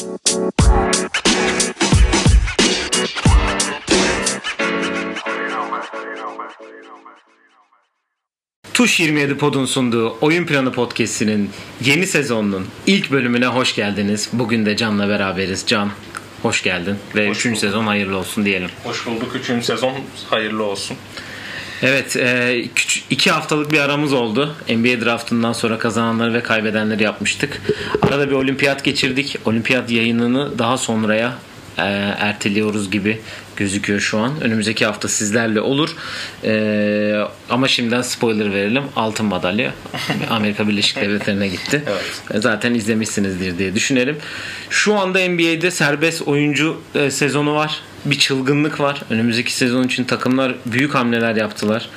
Tuş 27 Pod'un sunduğu Oyun Planı Podcast'inin yeni sezonunun ilk bölümüne hoş geldiniz. Bugün de Can'la beraberiz. Can, hoş geldin ve 3. sezon hayırlı olsun diyelim. Hoş bulduk. Üçüncü sezon hayırlı olsun. Evet, e, iki haftalık bir aramız oldu. NBA draftından sonra kazananları ve kaybedenleri yapmıştık. Arada bir olimpiyat geçirdik. Olimpiyat yayınını daha sonraya e, erteliyoruz gibi gözüküyor şu an. Önümüzdeki hafta sizlerle olur. E, ama şimdiden spoiler verelim. Altın madalya Amerika Birleşik Devletleri'ne gitti. Evet. Zaten izlemişsinizdir diye düşünelim. Şu anda NBA'de serbest oyuncu e, sezonu var. Bir çılgınlık var. Önümüzdeki sezon için takımlar büyük hamleler yaptılar.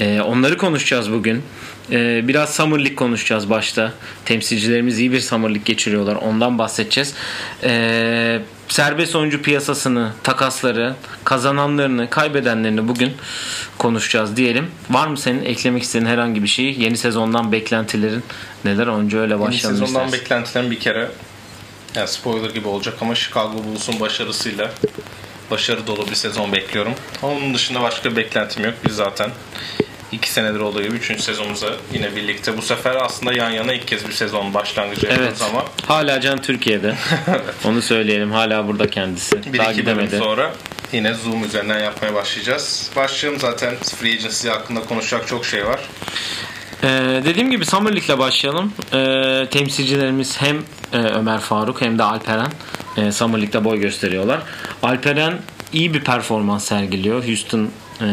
E, onları konuşacağız bugün. E, biraz Summer League konuşacağız başta. Temsilcilerimiz iyi bir Summer League geçiriyorlar. Ondan bahsedeceğiz. E, serbest oyuncu piyasasını, takasları, kazananlarını, kaybedenlerini bugün konuşacağız diyelim. Var mı senin eklemek istediğin herhangi bir şey? Yeni sezondan beklentilerin neler? Önce öyle Yeni başlayalım sezondan istersen. beklentilen bir kere yani spoiler gibi olacak ama Chicago Bulls'un başarısıyla başarı dolu bir sezon bekliyorum. Onun dışında başka bir beklentim yok. Biz zaten iki senedir olduğu gibi üçüncü sezonumuza yine birlikte. Bu sefer aslında yan yana ilk kez bir sezon başlangıcı Evet. ama Hala Can Türkiye'de. Onu söyleyelim. Hala burada kendisi. bir Daha iki bölüm gidemedi. sonra yine Zoom üzerinden yapmaya başlayacağız. Başlayalım zaten Free Agency hakkında konuşacak çok şey var. Ee, dediğim gibi Summer League'le başlayalım. Ee, temsilcilerimiz hem e, Ömer Faruk hem de Alperen e, Summer League'de boy gösteriyorlar. Alperen iyi bir performans sergiliyor. Houston e,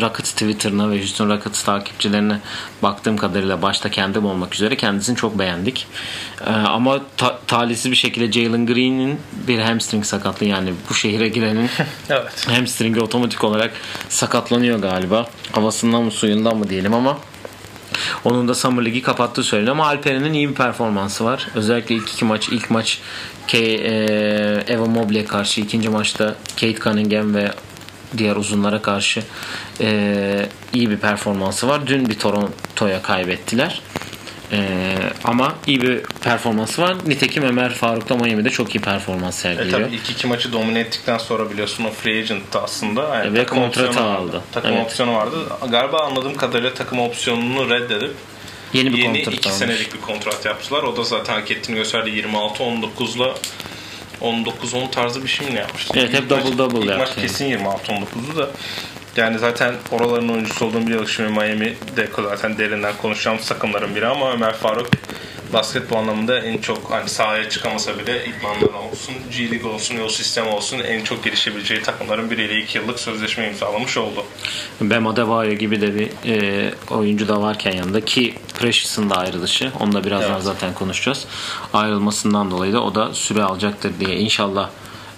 Rockets Twitter'ına ve Houston Rockets takipçilerine baktığım kadarıyla başta kendim olmak üzere kendisini çok beğendik. Ee, ama ta- talihsiz bir şekilde Jalen Green'in bir hamstring sakatlığı yani bu şehire girenin Evet. hamstringi otomatik olarak sakatlanıyor galiba. Havasından mı suyundan mı diyelim ama onun da Summer League'i kapattığı söyleniyor ama Alperen'in iyi bir performansı var. Özellikle ilk iki maç, ilk maç K, e, Evan Mobley'e karşı, ikinci maçta Kate Cunningham ve diğer uzunlara karşı e, iyi bir performansı var. Dün bir Toronto'ya kaybettiler. E, ama iyi bir performansı var. Nitekim Ömer Faruk da Miami'de çok iyi performans E sergiliyor. tabii ilk iki maçı domine ettikten sonra biliyorsun o free agent'tı aslında. Yani Ve takım kontratı aldı. vardı. Takım Evet. opsiyonu vardı. Galiba anladığım kadarıyla takım opsiyonunu reddedip Yeni bir yeni kontrat iki almış. senelik bir kontrat yaptılar. O da zaten hak ettiğini gösterdi. 26-19'la 19-10 tarzı bir şey mi yapmıştı? Evet, hep double maç- double İlk yaptı maç kesin 26-19'u da yani zaten oraların oyuncusu olduğunu biliyoruz. Şimdi Miami'de zaten derinden konuşacağımız takımların biri ama Ömer Faruk basketbol anlamında en çok hani sahaya çıkamasa bile idmanlar olsun, G League olsun, yol sistemi olsun en çok gelişebileceği takımların biriyle 2 yıllık sözleşme imzalamış oldu. Bam Adebayo gibi de bir e, oyuncu da varken yanında ki Precious'ın da ayrılışı. Onu da birazdan Evet. zaten konuşacağız. Ayrılmasından dolayı da o da süre alacaktır diye inşallah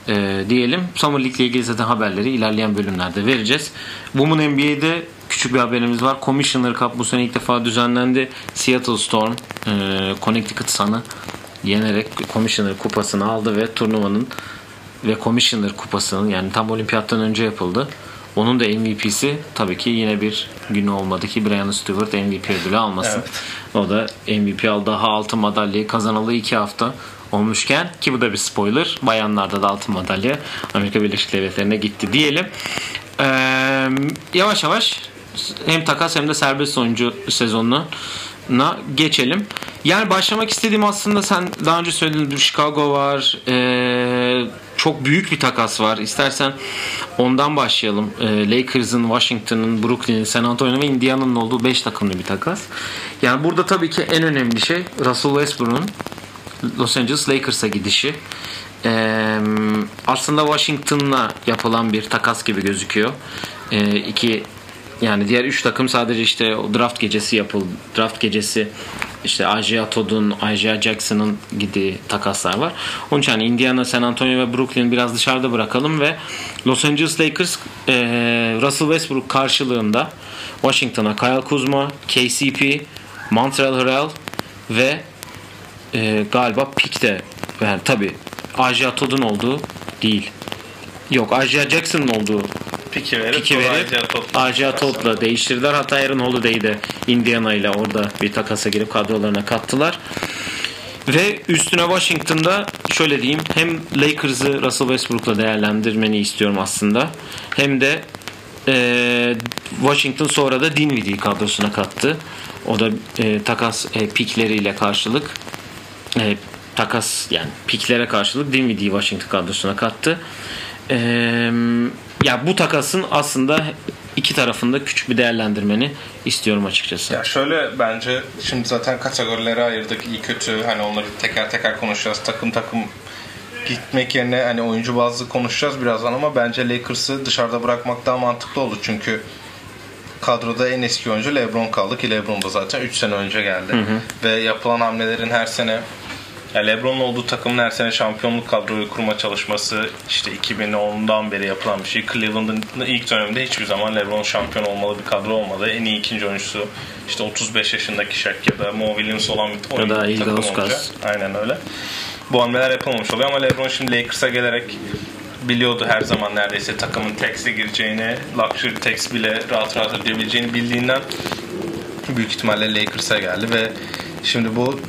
e, diyelim. Summer League ile ilgili zaten haberleri ilerleyen bölümlerde vereceğiz. Women NBA'de küçük bir haberimiz var. Commissioner Cup bu sene ilk defa düzenlendi. Seattle Storm e, Connecticut Sun'ı yenerek Commissioner kupasını aldı ve turnuvanın ve Commissioner kupasının yani tam olimpiyattan önce yapıldı. Onun da MVP'si tabii ki yine bir günü olmadı ki Brian Stewart MVP ödülü almasın. O da MVP aldı. Daha altın madalyayı kazanalı iki hafta olmuşken ki bu da bir spoiler. Bayanlarda da altın madalya Amerika Birleşik Devletleri'ne gitti diyelim. Ee, yavaş yavaş hem takas hem de serbest oyuncu sezonuna geçelim. Yani başlamak istediğim aslında sen daha önce söylediğin bir Chicago var. Ee, çok büyük bir takas var. İstersen ondan başlayalım. Ee, Lakers'ın, Washington'ın, Brooklyn'in, San Antonio ve Indiana'nın olduğu 5 takımlı bir takas. Yani burada tabii ki en önemli şey Russell Westbrook'un Los Angeles Lakers'a gidişi. Ee, aslında Washington'la yapılan bir takas gibi gözüküyor. Ee, iki yani diğer üç takım sadece işte o draft gecesi yapıldı. Draft gecesi işte Isaiah Todd'un, Isaiah Jackson'ın gittiği takaslar var. Onun için hani Indiana, San Antonio ve Brooklyn biraz dışarıda bırakalım ve Los Angeles Lakers Russell Westbrook karşılığında Washington'a Kyle Kuzma, KCP, Montreal Harrell ve e, galiba pick de yani tabi Isaiah Todd'un olduğu değil. Yok Isaiah Jackson'ın olduğu Piki verip, piki verip Isaiah Todd'la değiştirdiler. Hatta Aaron Holiday'i de Indiana ile orada bir takasa girip kadrolarına kattılar. Ve üstüne Washington'da şöyle diyeyim hem Lakers'ı Russell Westbrook'la değerlendirmeni istiyorum aslında. Hem de e, Washington sonra da Dinwiddie'yi kadrosuna kattı. O da e, takas e, pikleriyle karşılık e, takas yani piklere karşılık Dinwiddie'yi Washington kadrosuna kattı. E, ya bu takasın aslında iki tarafında küçük bir değerlendirmeni istiyorum açıkçası. Ya şöyle bence şimdi zaten kategorilere ayırdık iyi kötü hani onları teker teker konuşacağız takım takım gitmek yerine hani oyuncu bazlı konuşacağız birazdan ama bence Lakers'ı dışarıda bırakmak daha mantıklı oldu çünkü kadroda en eski oyuncu LeBron kaldı ki LeBron da zaten 3 sene önce geldi. Hı hı. Ve yapılan hamlelerin her sene yani LeBron'un olduğu takımın her sene şampiyonluk kadroyu kurma çalışması işte 2010'dan beri yapılan bir şey. Cleveland'ın ilk döneminde hiçbir zaman LeBron şampiyon olmalı bir kadro olmadı. En iyi ikinci oyuncusu işte 35 yaşındaki Shaq ya da Mo Williams olan bir oyuncu ya da takım olunca. Aynen öyle. Bu hamleler yapılmamış oluyor ama LeBron şimdi Lakers'a gelerek biliyordu her zaman neredeyse takımın tax'e gireceğini, luxury tax bile rahat rahat ödeyebileceğini bildiğinden büyük ihtimalle Lakers'a geldi ve şimdi bu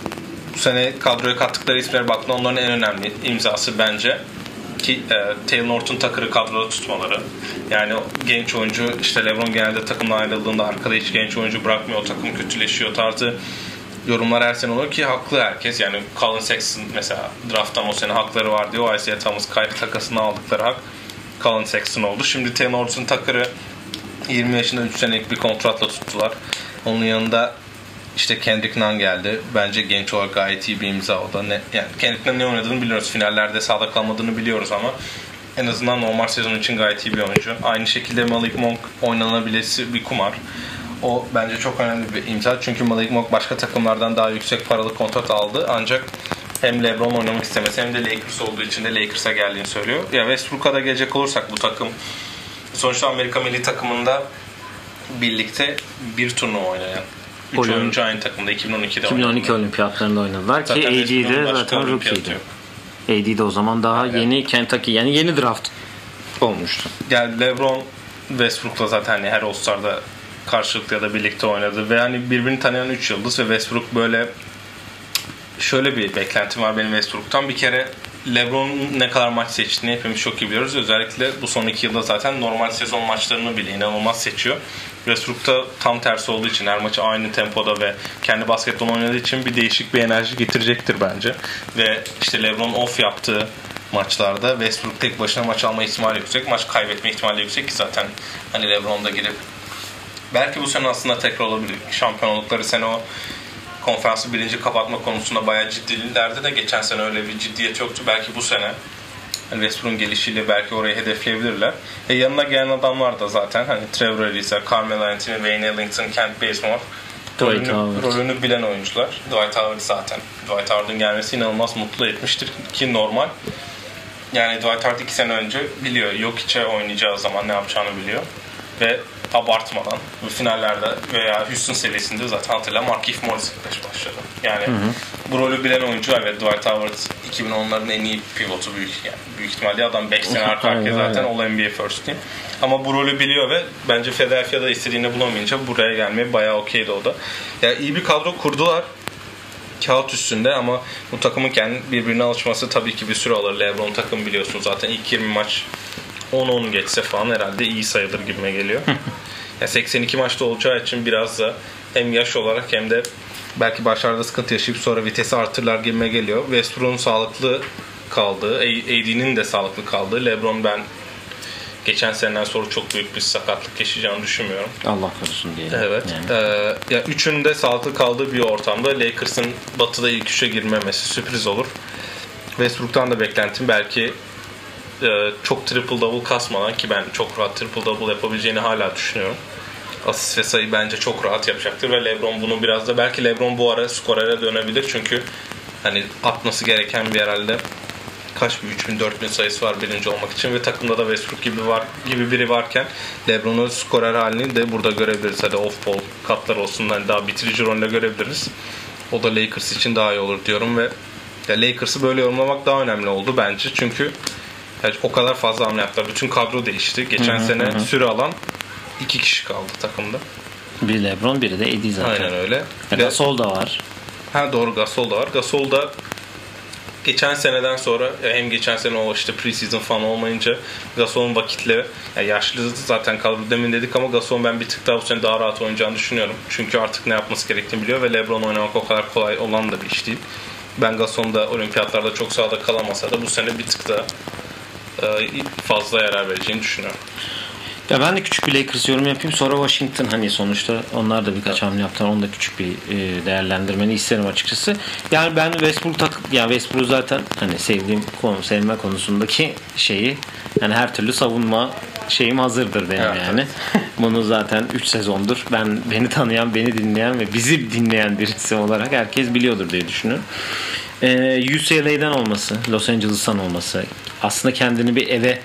bu sene kadroya kattıkları isimlere baktığında onların en önemli imzası bence ki e, Taylor Norton Tucker'ı kadroda tutmaları. Yani genç oyuncu işte LeBron genelde takımdan ayrıldığında arkada hiç genç oyuncu bırakmıyor. Takım kötüleşiyor tarzı yorumlar her sene olur ki haklı herkes. Yani Colin Sexton mesela drafttan o sene hakları var diyor. Isaiah Thomas kayıp takasını aldıkları hak Colin Sexton oldu. Şimdi Taylor Norton Tucker'ı 20 yaşında 3 senelik bir kontratla tuttular. Onun yanında işte Kendrick Nunn geldi. Bence genç olarak gayet iyi bir imza o da. Ne, yani Kendrick Nunn ne oynadığını biliyoruz. Finallerde sahada kalmadığını biliyoruz ama en azından normal sezon için gayet iyi bir oyuncu. Aynı şekilde Malik Monk oynanabilesi bir kumar. O bence çok önemli bir imza. Çünkü Malik Monk başka takımlardan daha yüksek paralı kontrat aldı. Ancak hem LeBron oynamak istemesi hem de Lakers olduğu için de Lakers'a geldiğini söylüyor. Ya Westbrook'a da gelecek olursak bu takım sonuçta Amerika milli takımında birlikte bir turnuva oynayan 3 Oyun- oyuncu aynı takımda 2012'de 2012 oynadı. olimpiyatlarında oynadılar ki Zaten AD Westbrook'un de başka zaten rookie'ydi. yok. AD de o zaman daha yeni Kentucky yani yeni draft olmuştu. Yani LeBron Westbrook'la zaten hani her All-Star'da karşılıklı ya da birlikte oynadı ve hani birbirini tanıyan 3 yıldız ve Westbrook böyle şöyle bir beklentim var benim Westbrook'tan. Bir kere LeBron'un ne kadar maç seçtiğini hepimiz çok iyi biliyoruz. Özellikle bu son iki yılda zaten normal sezon maçlarını bile inanılmaz seçiyor. Westbrook'ta tam tersi olduğu için her maçı aynı tempoda ve kendi basketbol oynadığı için bir değişik bir enerji getirecektir bence. Ve işte LeBron off yaptığı maçlarda Westbrook tek başına maç alma ihtimali yüksek. Maç kaybetme ihtimali yüksek ki zaten hani LeBron da girip belki bu sene aslında tekrar olabilir. Şampiyon oldukları sene o konferansı birinci kapatma konusunda bayağı ciddilerdi de geçen sene öyle bir ciddiyet yoktu. Belki bu sene hani Westbrook'un gelişiyle belki orayı hedefleyebilirler. E yanına gelen adamlar da zaten hani Trevor Ariza, Carmelo Anthony, Wayne Ellington, Kent Bazemore Dwight rolünü, rolünü bilen oyuncular. Dwight Howard zaten. Dwight Howard'ın gelmesi inanılmaz mutlu etmiştir ki normal. Yani Dwight Howard iki sene önce biliyor. Yok içe oynayacağı zaman ne yapacağını biliyor. Ve abartmadan finallerde veya Houston serisinde zaten hatırla Markieff Morris beş başladı. Yani bu rolü bilen oyuncu evet Dwight Howard 2010'ların en iyi pivotu büyük yani büyük ihtimalle adam 5 sene arka arkaya zaten. All NBA First Team. Ama bu rolü biliyor ve bence Philadelphia'da istediğini bulamayınca buraya gelmeye bayağı okeydi o da. Ya iyi bir kadro kurdular kağıt üstünde ama bu takımın kendi birbirine alışması tabii ki bir süre alır. LeBron takım biliyorsun zaten ilk 20 maç 10-10 geçse falan herhalde iyi sayılır gibime geliyor. ya 82 maçta olacağı için biraz da hem yaş olarak hem de belki başlarda sıkıntı yaşayıp sonra vitesi artırlar gibime geliyor. Westbrook'un sağlıklı kaldığı, AD'nin de sağlıklı kaldığı. LeBron ben geçen seneden sonra çok büyük bir sakatlık yaşayacağını düşünmüyorum. Allah korusun diye. Evet. Yani. Ee, ya üçünün de sağlıklı kaldığı bir ortamda Lakers'ın batıda ilk üçe girmemesi sürpriz olur. Westbrook'tan da beklentim belki e, çok triple double kasmadan ki ben çok rahat triple double yapabileceğini hala düşünüyorum. Asist ve sayı bence çok rahat yapacaktır ve LeBron bunu biraz da belki LeBron bu ara skorere dönebilir çünkü hani atması gereken bir herhalde kaç bir 3000 4000 sayısı var birinci olmak için ve takımda da Westbrook gibi var gibi biri varken LeBron'un skorer halini de burada görebiliriz. Hadi off ball katlar olsun hani daha bitirici rolde görebiliriz. O da Lakers için daha iyi olur diyorum ve ya Lakers'ı böyle yorumlamak daha önemli oldu bence. Çünkü yani o kadar fazla hamle yaptılar. Bütün kadro değişti. Geçen sene süre alan iki kişi kaldı takımda. Biri LeBron biri de AD zaten. Aynen öyle. Ya Ve- Gasol da var. Ha doğru Gasol da var. Gasol da geçen seneden sonra hem geçen sene o işte preseason falan olmayınca Gasol'un vakitle yani yaşlı zaten kadro demin dedik ama Gasol'un ben bir tık daha bu sene daha rahat oynayacağını düşünüyorum. Çünkü artık ne yapması gerektiğini biliyor ve LeBron oynamak o kadar kolay olan da bir iş değil. Ben Gasol'un da olimpiyatlarda çok sağda kalamasa da bu sene bir tık daha fazla yarar vereceğini düşünüyorum. Ya ben de küçük bir Lakers yorum yapayım. Sonra Washington hani sonuçta onlar da birkaç hamle yaptılar. Onu da küçük bir e, değerlendirmeni isterim açıkçası. Yani ben Westbrook tak yani Westbrook zaten hani sevdiğim konu sevme konusundaki şeyi yani her türlü savunma şeyim hazırdır benim evet, yani. Evet. Bunu zaten 3 sezondur ben beni tanıyan, beni dinleyen ve bizi dinleyen birisi olarak herkes biliyordur diye düşünüyorum. Ee, UCLA'den olması, Los Angeles'tan olması, aslında kendini bir eve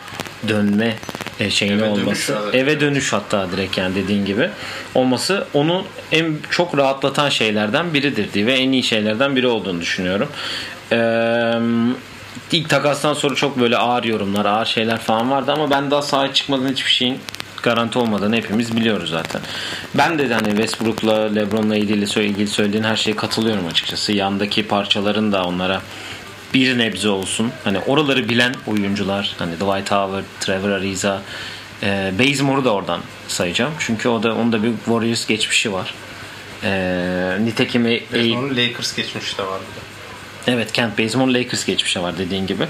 dönme e, şeyine eve olması. Dönüş, eve dönüş hatta direkt yani dediğin gibi olması onu en çok rahatlatan şeylerden biridir diye ve en iyi şeylerden biri olduğunu düşünüyorum. Eee ilk takastan sonra çok böyle ağır yorumlar, ağır şeyler falan vardı ama ben daha sahaya çıkmadan hiçbir şeyin garanti olmadığını hepimiz biliyoruz zaten. Ben de hani Westbrook'la LeBron'la ilgili, ilgili söylediğin her şeye katılıyorum açıkçası. Yandaki parçaların da onlara bir nebze olsun. Hani oraları bilen oyuncular hani Dwight Howard, Trevor Ariza, e, Bazemore'u da oradan sayacağım. Çünkü o da onda bir Warriors geçmişi var. E, nitekim Bazemore'un Lakers geçmişi de var bir de. Evet Kent Bazemore Lakers geçmişe var dediğin gibi.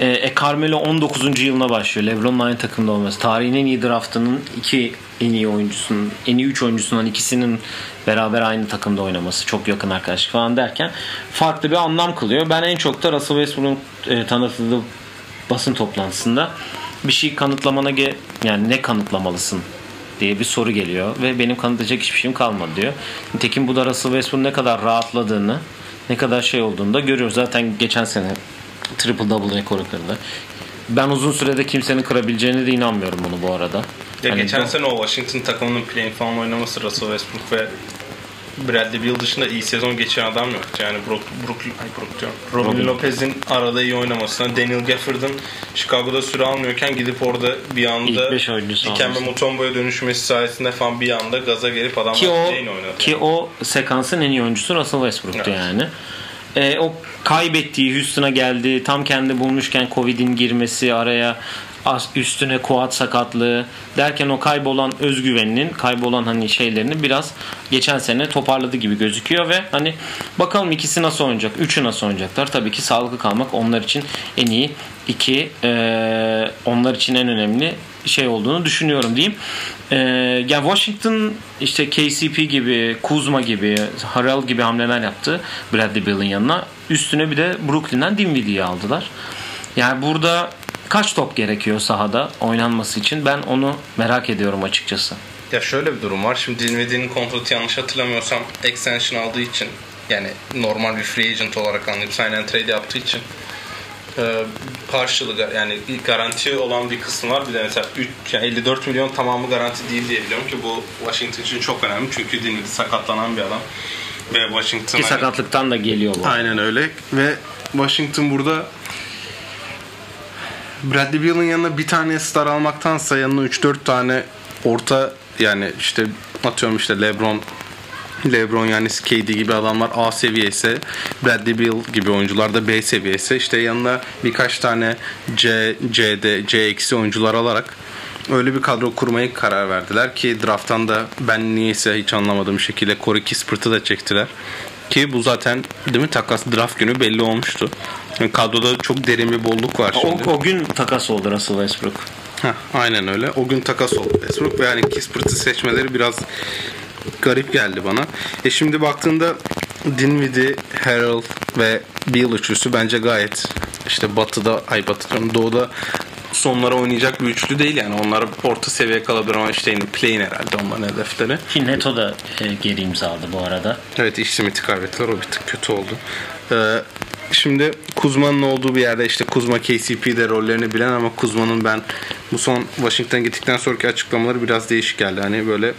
E, e Carmelo 19. yılına başlıyor. LeBron'la aynı takımda olması. Tarihin en iyi draftının iki en iyi oyuncusunun, en iyi 3 oyuncusundan ikisinin beraber aynı takımda oynaması. Çok yakın arkadaşlık falan derken farklı bir anlam kılıyor. Ben en çok da Russell Westbrook'un e, tanıtıldığı basın toplantısında bir şey kanıtlamana ge yani ne kanıtlamalısın diye bir soru geliyor ve benim kanıtlayacak hiçbir şeyim kalmadı diyor. Nitekim bu da Russell Westbrook'un ne kadar rahatladığını ne kadar şey olduğunu da görüyoruz. Zaten geçen sene triple double rekoru kırdı. Ben uzun sürede kimsenin kırabileceğine de inanmıyorum bunu bu arada. Ya hani geçen bu... sene o Washington takımının playing falan oynaması Russell Westbrook ve Bradley Beal dışında iyi sezon geçen adam yok. Yani Brook, Brook, ay Brook diyorum. Robin Lopez'in arada iyi oynamasına, Daniel Gafford'ın Chicago'da süre almıyorken gidip orada bir anda Dikembe Mutombo'ya dönüşmesi sayesinde falan bir anda gaza gelip adamlar ki o, oynadı. Ki yani. o sekansın en iyi oyuncusu Russell Westbrook'tu evet. yani. E, o kaybettiği Houston'a geldi. Tam kendi bulmuşken Covid'in girmesi araya üstüne kuat sakatlığı derken o kaybolan özgüveninin kaybolan hani şeylerini biraz geçen sene toparladı gibi gözüküyor ve hani bakalım ikisi nasıl oynayacak üçü nasıl oynayacaklar tabii ki sağlıklı kalmak onlar için en iyi iki e, onlar için en önemli şey olduğunu düşünüyorum diyeyim. Ee, yani Washington işte KCP gibi, Kuzma gibi, Harrell gibi hamleler yaptı Bradley Beal'ın yanına. Üstüne bir de Brooklyn'den Dinwiddie'yi aldılar. Yani burada kaç top gerekiyor sahada oynanması için? Ben onu merak ediyorum açıkçası. Ya şöyle bir durum var. Şimdi Dinwiddie'nin kontratı yanlış hatırlamıyorsam extension aldığı için yani normal bir free agent olarak anlayıp sign and trade yaptığı için e, karşılığı yani garanti olan bir kısmı var. Bir de mesela 3, yani 54 milyon tamamı garanti değil diye biliyorum ki bu Washington için çok önemli. Çünkü Dinwiddie sakatlanan bir adam. Ve Washington ki hani, sakatlıktan da geliyor bu. Aynen öyle. Ve Washington burada Bradley Beal'ın yanına bir tane star almaktansa yanına 3-4 tane orta yani işte atıyorum işte LeBron LeBron yani KD gibi adamlar A seviyesi, Bradley Beal gibi oyuncular da B seviyesi. İşte yanına birkaç tane C, C'de, C eksi oyuncular alarak öyle bir kadro kurmayı karar verdiler ki drafttan da ben niyeyse hiç anlamadığım şekilde Corey Kispert'ı da çektiler. Ki bu zaten değil mi takas draft günü belli olmuştu. Yani kadroda çok derin bir bolluk var şimdi. O, o gün takas oldu Russell Westbrook. Heh, aynen öyle. O gün takas oldu Westbrook ve yani Kispert'ı seçmeleri biraz garip geldi bana. E şimdi baktığında Dinwiddie, Harold ve Beal üçlüsü bence gayet işte batıda, ay batıda, doğuda sonlara oynayacak bir üçlü değil yani. Onlar orta seviye kalabilir ama işte yine play'in herhalde onların hedefleri. Ki Neto da e, geri imzaladı bu arada. Evet iş Smith'i kaybettiler. O bir tık kötü oldu. Ee, şimdi Kuzma'nın olduğu bir yerde işte Kuzma KCP'de rollerini bilen ama Kuzma'nın ben bu son Washington gittikten sonraki açıklamaları biraz değişik geldi. Hani böyle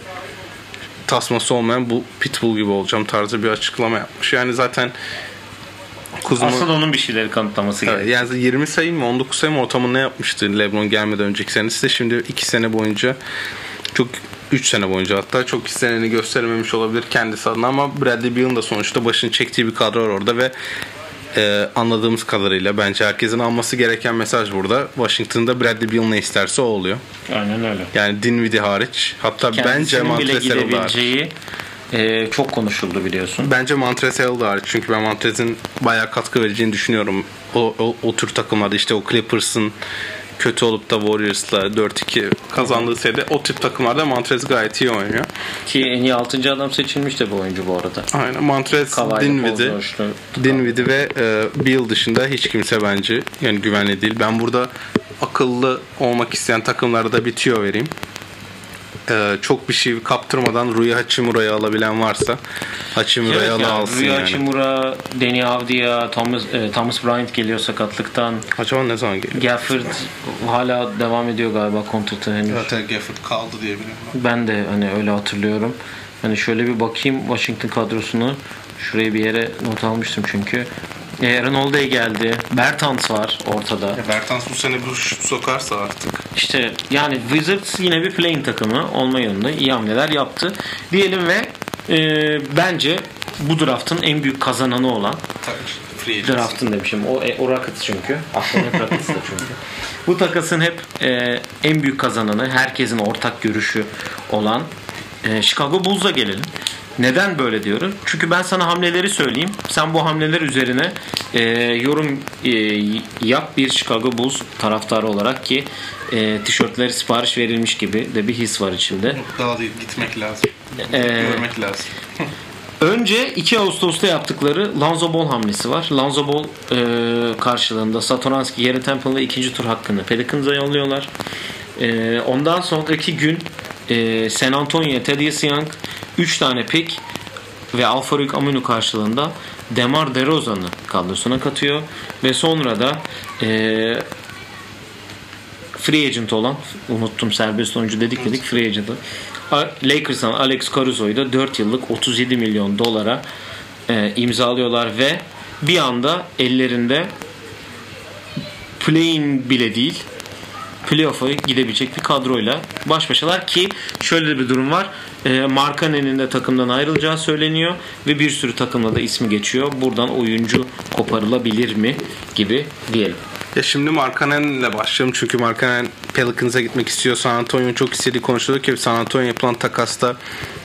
tasması olmayan bu pitbull gibi olacağım tarzı bir açıklama yapmış. Yani zaten Kuzma... Aslında onun bir şeyleri kanıtlaması evet, gerekiyor. Yani 20 sayı mı 19 sayı mı ortamını yapmıştı Lebron gelmeden önceki senesi de şimdi 2 sene boyunca çok 3 sene boyunca hatta çok isteneni gösterememiş olabilir kendisi adına ama Bradley Beal'ın da sonuçta başını çektiği bir kadro var orada ve e, anladığımız kadarıyla bence herkesin alması gereken mesaj burada. Washington'da Bradley Beal ne isterse o oluyor. Aynen öyle. Yani Dinwiddie hariç. Hatta bence Kendisinin bile Montrezl gidebileceği e, çok konuşuldu biliyorsun. Bence Montrezl da hariç. Çünkü ben Montrez'in bayağı katkı vereceğini düşünüyorum. O, o, o tür takımlarda işte o Clippers'ın kötü olup da Warriors'la 4-2 kazandığı seride o tip takımlarda Montrez gayet iyi oynuyor. Ki en iyi 6. adam seçilmiş de bu oyuncu bu arada. Aynen Kavayla Dinwiddie, Dinwiddie ve e, Beal dışında hiç kimse bence yani güvenli değil. Ben burada akıllı olmak isteyen takımlara da bir tüyo vereyim. E, çok bir şey kaptırmadan Rui Hachimura'yı alabilen varsa Hachimura'yı Evet ala yani, alsın Rüya yani. Chimura, Danny Avdia, Thomas, e, Thomas Bryant geliyor sakatlıktan. Acaba ne zaman geliyor? Gafford hala devam ediyor galiba kontratı henüz. Zaten Gafford kaldı diye biliyorum. Ben de hani öyle hatırlıyorum. Hani şöyle bir bakayım Washington kadrosunu. Şuraya bir yere not almıştım çünkü. E, Holiday geldi. Bertans var ortada. Bertans bu sene bu şut sokarsa artık. İşte yani Wizards yine bir playing takımı olma yolunda iyi hamleler yaptı. Diyelim ve e, bence bu draftın en büyük kazananı olan Free Draft'ın demişim. O, e, o Rockets çünkü. Aklıma hep Rockets da çünkü. Bu takasın hep e, en büyük kazananı, herkesin ortak görüşü olan e, Chicago Bulls'a gelelim. Neden böyle diyorum? Çünkü ben sana hamleleri söyleyeyim. Sen bu hamleler üzerine e, yorum e, yap bir Chicago Bulls taraftarı olarak ki e, tişörtleri sipariş verilmiş gibi de bir his var içimde. Daha değil gitmek lazım. Ee, Görmek lazım. Önce 2 Ağustos'ta yaptıkları Lonzo Ball hamlesi var. Lonzo Ball e, karşılığında Satoranski, Gary Temple ve ikinci tur hakkını Pelicans'a yolluyorlar. E, ondan sonraki gün e, San Antonio'ya Thaddeus Young 3 tane pick ve Alfarik Aminu karşılığında Demar DeRozan'ı kadrosuna katıyor. Ve sonra da e, free agent olan unuttum serbest oyuncu dedik dedik free agent'ı. Lakers'tan Alex Caruso'yu da 4 yıllık 37 milyon dolara e, imzalıyorlar. Ve bir anda ellerinde play'in bile değil playoff'a gidebilecek bir kadroyla baş başalar ki şöyle bir durum var. E, Markanen'in de takımdan ayrılacağı söyleniyor ve bir sürü takımla da ismi geçiyor. Buradan oyuncu koparılabilir mi gibi diyelim. Ya şimdi Markkanen'le başlayalım çünkü Markkanen Pelicans'a gitmek istiyor. San Antonio'nun çok istediği konuşuluyor ki San Antonio yapılan takasta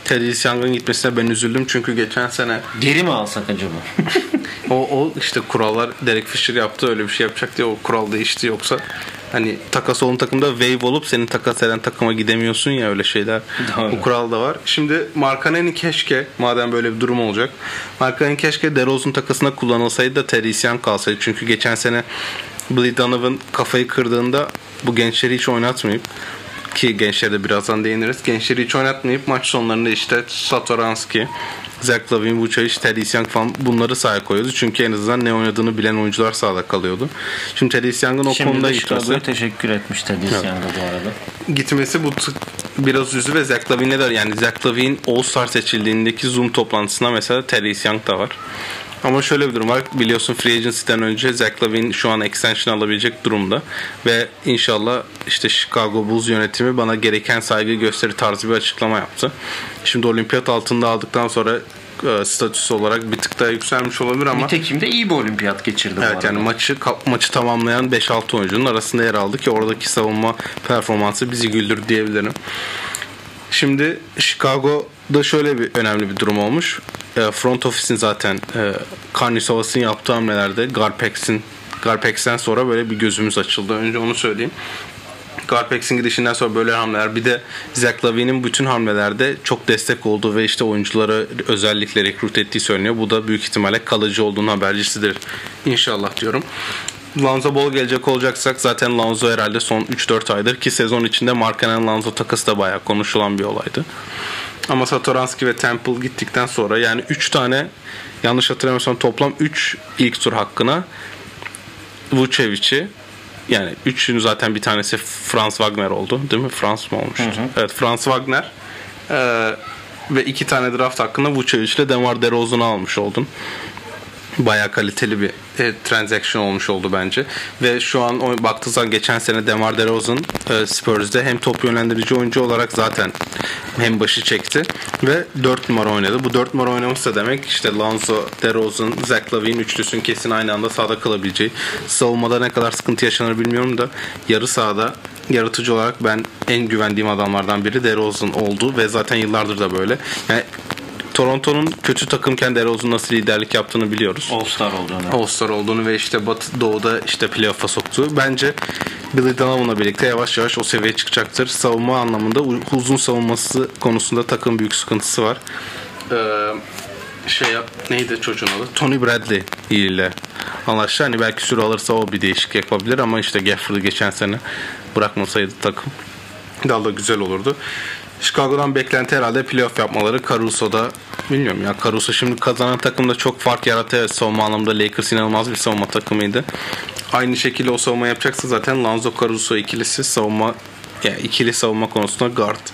Thaddeus Young'ın gitmesine ben üzüldüm çünkü geçen sene Geri mi alsak acaba? o, o işte kurallar Derek Fisher yaptı öyle bir şey yapacak diye o kural değişti yoksa hani takas olan takımda wave olup senin takas eden takıma gidemiyorsun ya öyle şeyler. Doğru. Bu kural da var. Şimdi Markkanen'i keşke madem böyle bir durum olacak Markkanen keşke DeRozan takasına kullanılsaydı da Young kalsaydı. Çünkü geçen sene Billy Donovan kafayı kırdığında bu gençleri hiç oynatmayıp ki gençlere de birazdan değiniriz. Gençleri hiç oynatmayıp maç sonlarında işte Satoranski, Zach Lavin, Vucevic, Young falan bunları sahaya koyuyordu. Çünkü en azından ne oynadığını bilen oyuncular sahada kalıyordu. Şimdi Thaddeus Young'ın o Şimdi konuda gitmesi, teşekkür etmiş Thaddeus Evet. Young'a bu arada. gitmesi bu t- biraz üzdü ve Zach Lavin'le de yani Zach Lavin All-Star seçildiğindeki Zoom toplantısında mesela Thaddeus Young da var. Ama şöyle bir durum var. Biliyorsun Free Agency'den önce Zach Lavin şu an extension alabilecek durumda. Ve inşallah işte Chicago Bulls yönetimi bana gereken saygı gösteri tarzı bir açıklama yaptı. Şimdi olimpiyat altında aldıktan sonra e, statüsü olarak bir tık daha yükselmiş olabilir ama Nitekim de iyi bir olimpiyat geçirdi Evet yani maçı ka- maçı tamamlayan 5-6 oyuncunun arasında yer aldı ki oradaki savunma performansı bizi güldür diyebilirim. Şimdi Chicago'da şöyle bir önemli bir durum olmuş. E, front office'in zaten e, Karnisovas'ın yaptığı hamlelerde Garpex'in Garpex'ten sonra böyle bir gözümüz açıldı. Önce onu söyleyeyim. Garpex'in gidişinden sonra böyle hamleler bir de Zach Lavin'in bütün hamlelerde çok destek olduğu ve işte oyuncuları özellikle rekrut ettiği söyleniyor. Bu da büyük ihtimalle kalıcı olduğunun habercisidir. İnşallah diyorum. Lonzo Ball gelecek olacaksak zaten Lonzo herhalde son 3-4 aydır ki sezon içinde Markkanen Lonzo takası da bayağı konuşulan bir olaydı. Ama Satoranski ve Temple gittikten sonra yani 3 tane yanlış hatırlamıyorsam toplam 3 ilk tur hakkına Vucevic'i yani üçünü zaten bir tanesi Franz Wagner oldu değil mi? Franz mı olmuştu? Evet Franz Wagner ee, ve iki tane draft hakkında Vucevic ile Demar DeRozan'ı almış oldun. Bayağı kaliteli bir e, transaction olmuş oldu bence. Ve şu an o, baktığı zaman geçen sene Demar DeRozan e, Spurs'de hem top yönlendirici oyuncu olarak zaten hem başı çekti ve 4 numara oynadı. Bu 4 numara oynamışsa demek işte Lonzo, DeRozan, Zach Lavine üçlüsün kesin aynı anda sahada kalabileceği. Savunmada ne kadar sıkıntı yaşanır bilmiyorum da yarı sahada yaratıcı olarak ben en güvendiğim adamlardan biri DeRozan oldu ve zaten yıllardır da böyle. Yani Toronto'nun kötü takımken DeRozan nasıl liderlik yaptığını biliyoruz. All-Star olduğunu. All-Star olduğunu ve işte Batı Doğu'da işte playoff'a soktu. Bence Billy Donovan'la birlikte yavaş yavaş o seviyeye çıkacaktır. Savunma anlamında uzun savunması konusunda takım büyük sıkıntısı var. Ee, şey neydi çocuğun adı? Tony Bradley ile anlaştı. Hani belki süre alırsa o bir değişik yapabilir ama işte Gafford'ı geçen sene bırakmasaydı takım daha da güzel olurdu. Chicago'dan beklenti herhalde playoff yapmaları. Caruso'da bilmiyorum ya Caruso şimdi kazanan takımda çok fark yarattı. Savunma anlamda Lakers inanılmaz bir savunma takımıydı. Aynı şekilde o savunma yapacaksa zaten Lonzo Caruso ikilisi savunma yani ikili savunma konusunda guard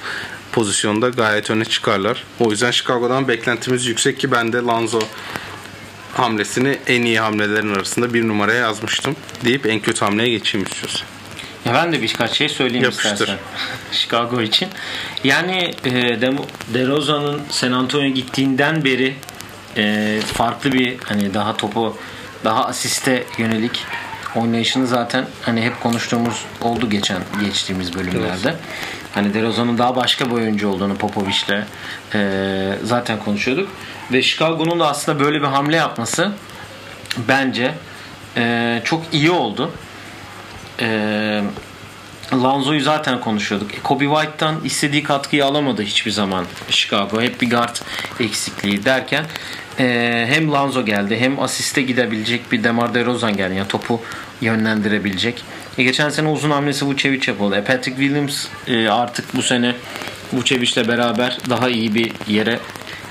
pozisyonda gayet öne çıkarlar. O yüzden Chicago'dan beklentimiz yüksek ki ben de Lonzo hamlesini en iyi hamlelerin arasında bir numaraya yazmıştım deyip en kötü hamleye geçeyim istiyorsun. Ya ben de birkaç şey söyleyeyim Yapıştır. istersen. Chicago için. Yani e, DeRozan'ın San Antonio gittiğinden beri e, farklı bir hani daha topu daha asiste yönelik oynayışını zaten hani hep konuştuğumuz oldu geçen geçtiğimiz bölümlerde. Hani DeRozan'ın daha başka bir oyuncu olduğunu Popovic'le e, zaten konuşuyorduk. Ve Chicago'nun da aslında böyle bir hamle yapması bence e, çok iyi oldu. Ee, Lanzo'yu zaten konuşuyorduk. E, Kobe White'tan istediği katkıyı alamadı hiçbir zaman Chicago. Hep bir guard eksikliği derken e, hem Lanzo geldi hem asiste gidebilecek bir Demar DeRozan geldi. Yani topu yönlendirebilecek. E, geçen sene uzun hamlesi Vucevic yapıldı. E, Patrick Williams e, artık bu sene Vucevic'le beraber daha iyi bir yere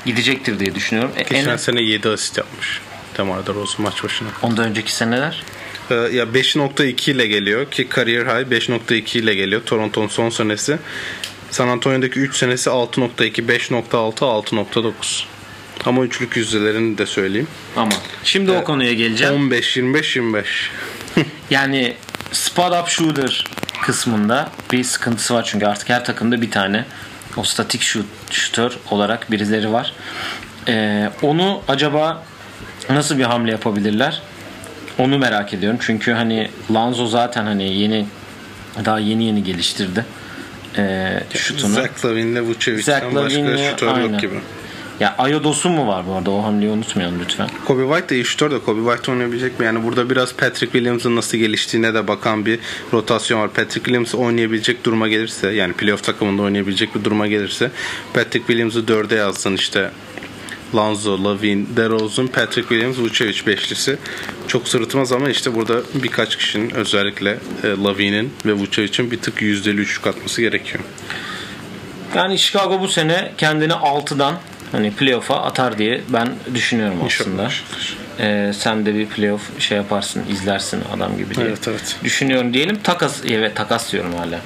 gidecektir diye düşünüyorum. E, Geçen en, sene 7 asist yapmış. Demar DeRozan maç başına. ondan önceki seneler ya 5.2 ile geliyor ki career high 5.2 ile geliyor. Toronto'nun son senesi. San Antonio'daki 3 senesi 6.2, 5.6, 6.9. Ama üçlük yüzdelerini de söyleyeyim. ama şimdi o konuya geleceğim. 15, 25, 25. Yani spot up shooter kısmında bir sıkıntısı var çünkü artık her takımda bir tane o statik shoot, shooter olarak birileri var. Ee, onu acaba nasıl bir hamle yapabilirler? Onu merak ediyorum. Çünkü hani Lanzo zaten hani yeni daha yeni yeni geliştirdi. Ee, şutunu. Zach Lavine'le Vucevic'ten Zach başka şutör aynen. yok gibi. Ya Ayodos'un mu var bu arada? O hamleyi unutmayalım lütfen. Kobe White de iyi şutör de Kobe White oynayabilecek mi? Yani burada biraz Patrick Williams'ın nasıl geliştiğine de bakan bir rotasyon var. Patrick Williams oynayabilecek duruma gelirse yani playoff takımında oynayabilecek bir duruma gelirse Patrick Williams'ı dörde yazsın işte Lonzo, Lavin, DeRozan, Patrick Williams, Vucevic beşlisi çok sırıtmaz ama işte burada birkaç kişinin özellikle e, Lavin'in ve Vucevic'in bir tık yüzdeli üçlük atması gerekiyor. Yani Chicago bu sene kendini 6'dan hani playoff'a atar diye ben düşünüyorum aslında. Ee, sen de bir playoff şey yaparsın, izlersin adam gibi diye. Evet, evet. Düşünüyorum diyelim. Takas evet takas diyorum hala.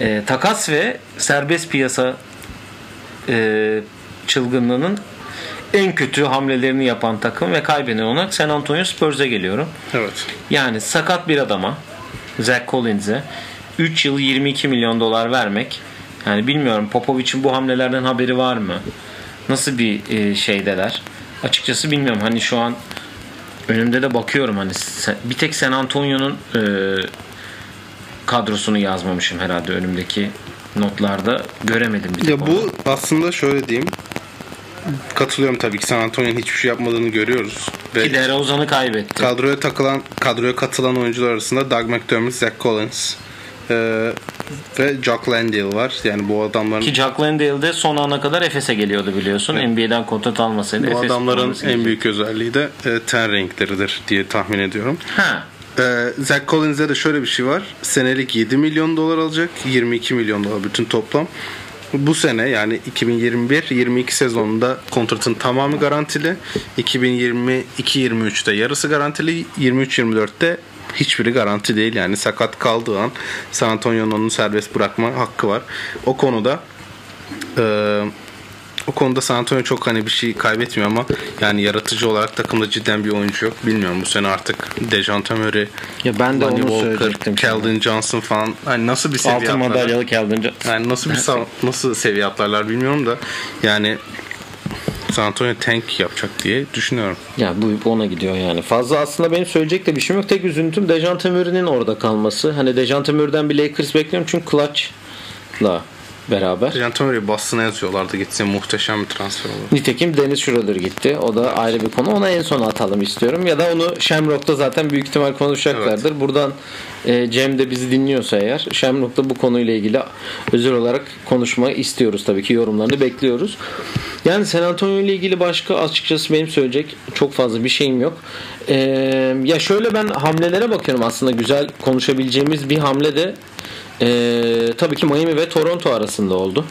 Ee, takas ve serbest piyasa e, çılgınlığının en kötü hamlelerini yapan takım ve kaybeden olarak San Antonio Spurs'e geliyorum. Evet. Yani sakat bir adama Zach Collins'e 3 yıl 22 milyon dolar vermek yani bilmiyorum Popovic'in bu hamlelerden haberi var mı? Nasıl bir e, şeydeler? Açıkçası bilmiyorum. Hani şu an önümde de bakıyorum hani bir tek San Antonio'nun e, kadrosunu yazmamışım herhalde önümdeki notlarda göremedim bir Ya onu. bu aslında şöyle diyeyim. Katılıyorum tabii ki San Antonio'nun hiçbir şey yapmadığını görüyoruz. Ve Ki DeRozan'ı kaybetti. kadroya takılan kadroya katılan oyuncular arasında Doug McDermott, Zach Collins e, ve Jock Landale var. Yani bu adamların Ki Jack Landale de son ana kadar Efes'e geliyordu biliyorsun. NBA'den kontrat almasaydı bu Efes adamların en büyük özelliği de e, ten renkleridir diye tahmin ediyorum. Ha. E, Zach Collins'e de şöyle bir şey var. Senelik 7 milyon dolar alacak. 22 milyon dolar bütün toplam. Bu sene yani 2021-22 sezonunda kontratın tamamı garantili. 2022-23'te yarısı garantili. 23-24'te hiçbiri garanti değil. Yani sakat kaldığı an San Antonio'nun onu serbest bırakma hakkı var. O konuda e, o konuda San Antonio çok hani bir şey kaybetmiyor ama yani yaratıcı olarak takımda cidden bir oyuncu yok. Bilmiyorum bu sene artık Dejante Murray, Ya ben de Lonnie onu Walker, söyleyecektim. Keldon Johnson falan hani nasıl bir seviye Altın atlarlar? madalyalı Calvin Johnson. Yani nasıl bir nasıl seviye atlarlar bilmiyorum da yani San Antonio tank yapacak diye düşünüyorum. Ya bu ona gidiyor yani. Fazla aslında benim söyleyecek de bir şeyim yok. Tek üzüntüm Dejante Murray'nin orada kalması. Hani Dejante Murray'den bir Lakers bekliyorum çünkü Clutch'la beraber. Dejante Murray Boston'a yazıyorlardı gitse muhteşem bir transfer olur. Nitekim Dennis Schroeder gitti. O da ayrı bir konu. Ona en son atalım istiyorum. Ya da onu Shamrock'ta zaten büyük ihtimal konuşacaklardır. Buradan e, Cem de bizi dinliyorsa eğer Shamrock'ta bu konuyla ilgili özel olarak konuşma istiyoruz tabii ki. Yorumlarını bekliyoruz. Yani San Antonio ile ilgili başka açıkçası benim söyleyecek çok fazla bir şeyim yok. E, ya şöyle ben hamlelere bakıyorum aslında güzel konuşabileceğimiz bir hamle de e, tabii ki Miami ve Toronto arasında oldu.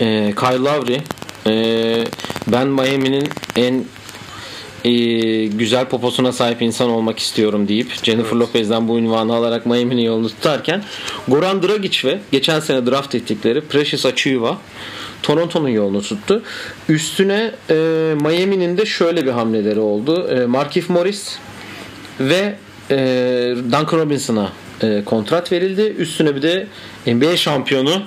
E, Kyle Lowry e, ben Miami'nin en e, güzel poposuna sahip insan olmak istiyorum deyip Jennifer Lopez'den bu ünvanı alarak Miami'nin yolunu tutarken Goran Dragic ve geçen sene draft ettikleri Precious Achiuwa Toronto'nun yolunu tuttu. Üstüne e, Miami'nin de şöyle bir hamleleri oldu. E, Markif Morris ve e, Duncan Robinson'a e, kontrat verildi. Üstüne bir de NBA şampiyonu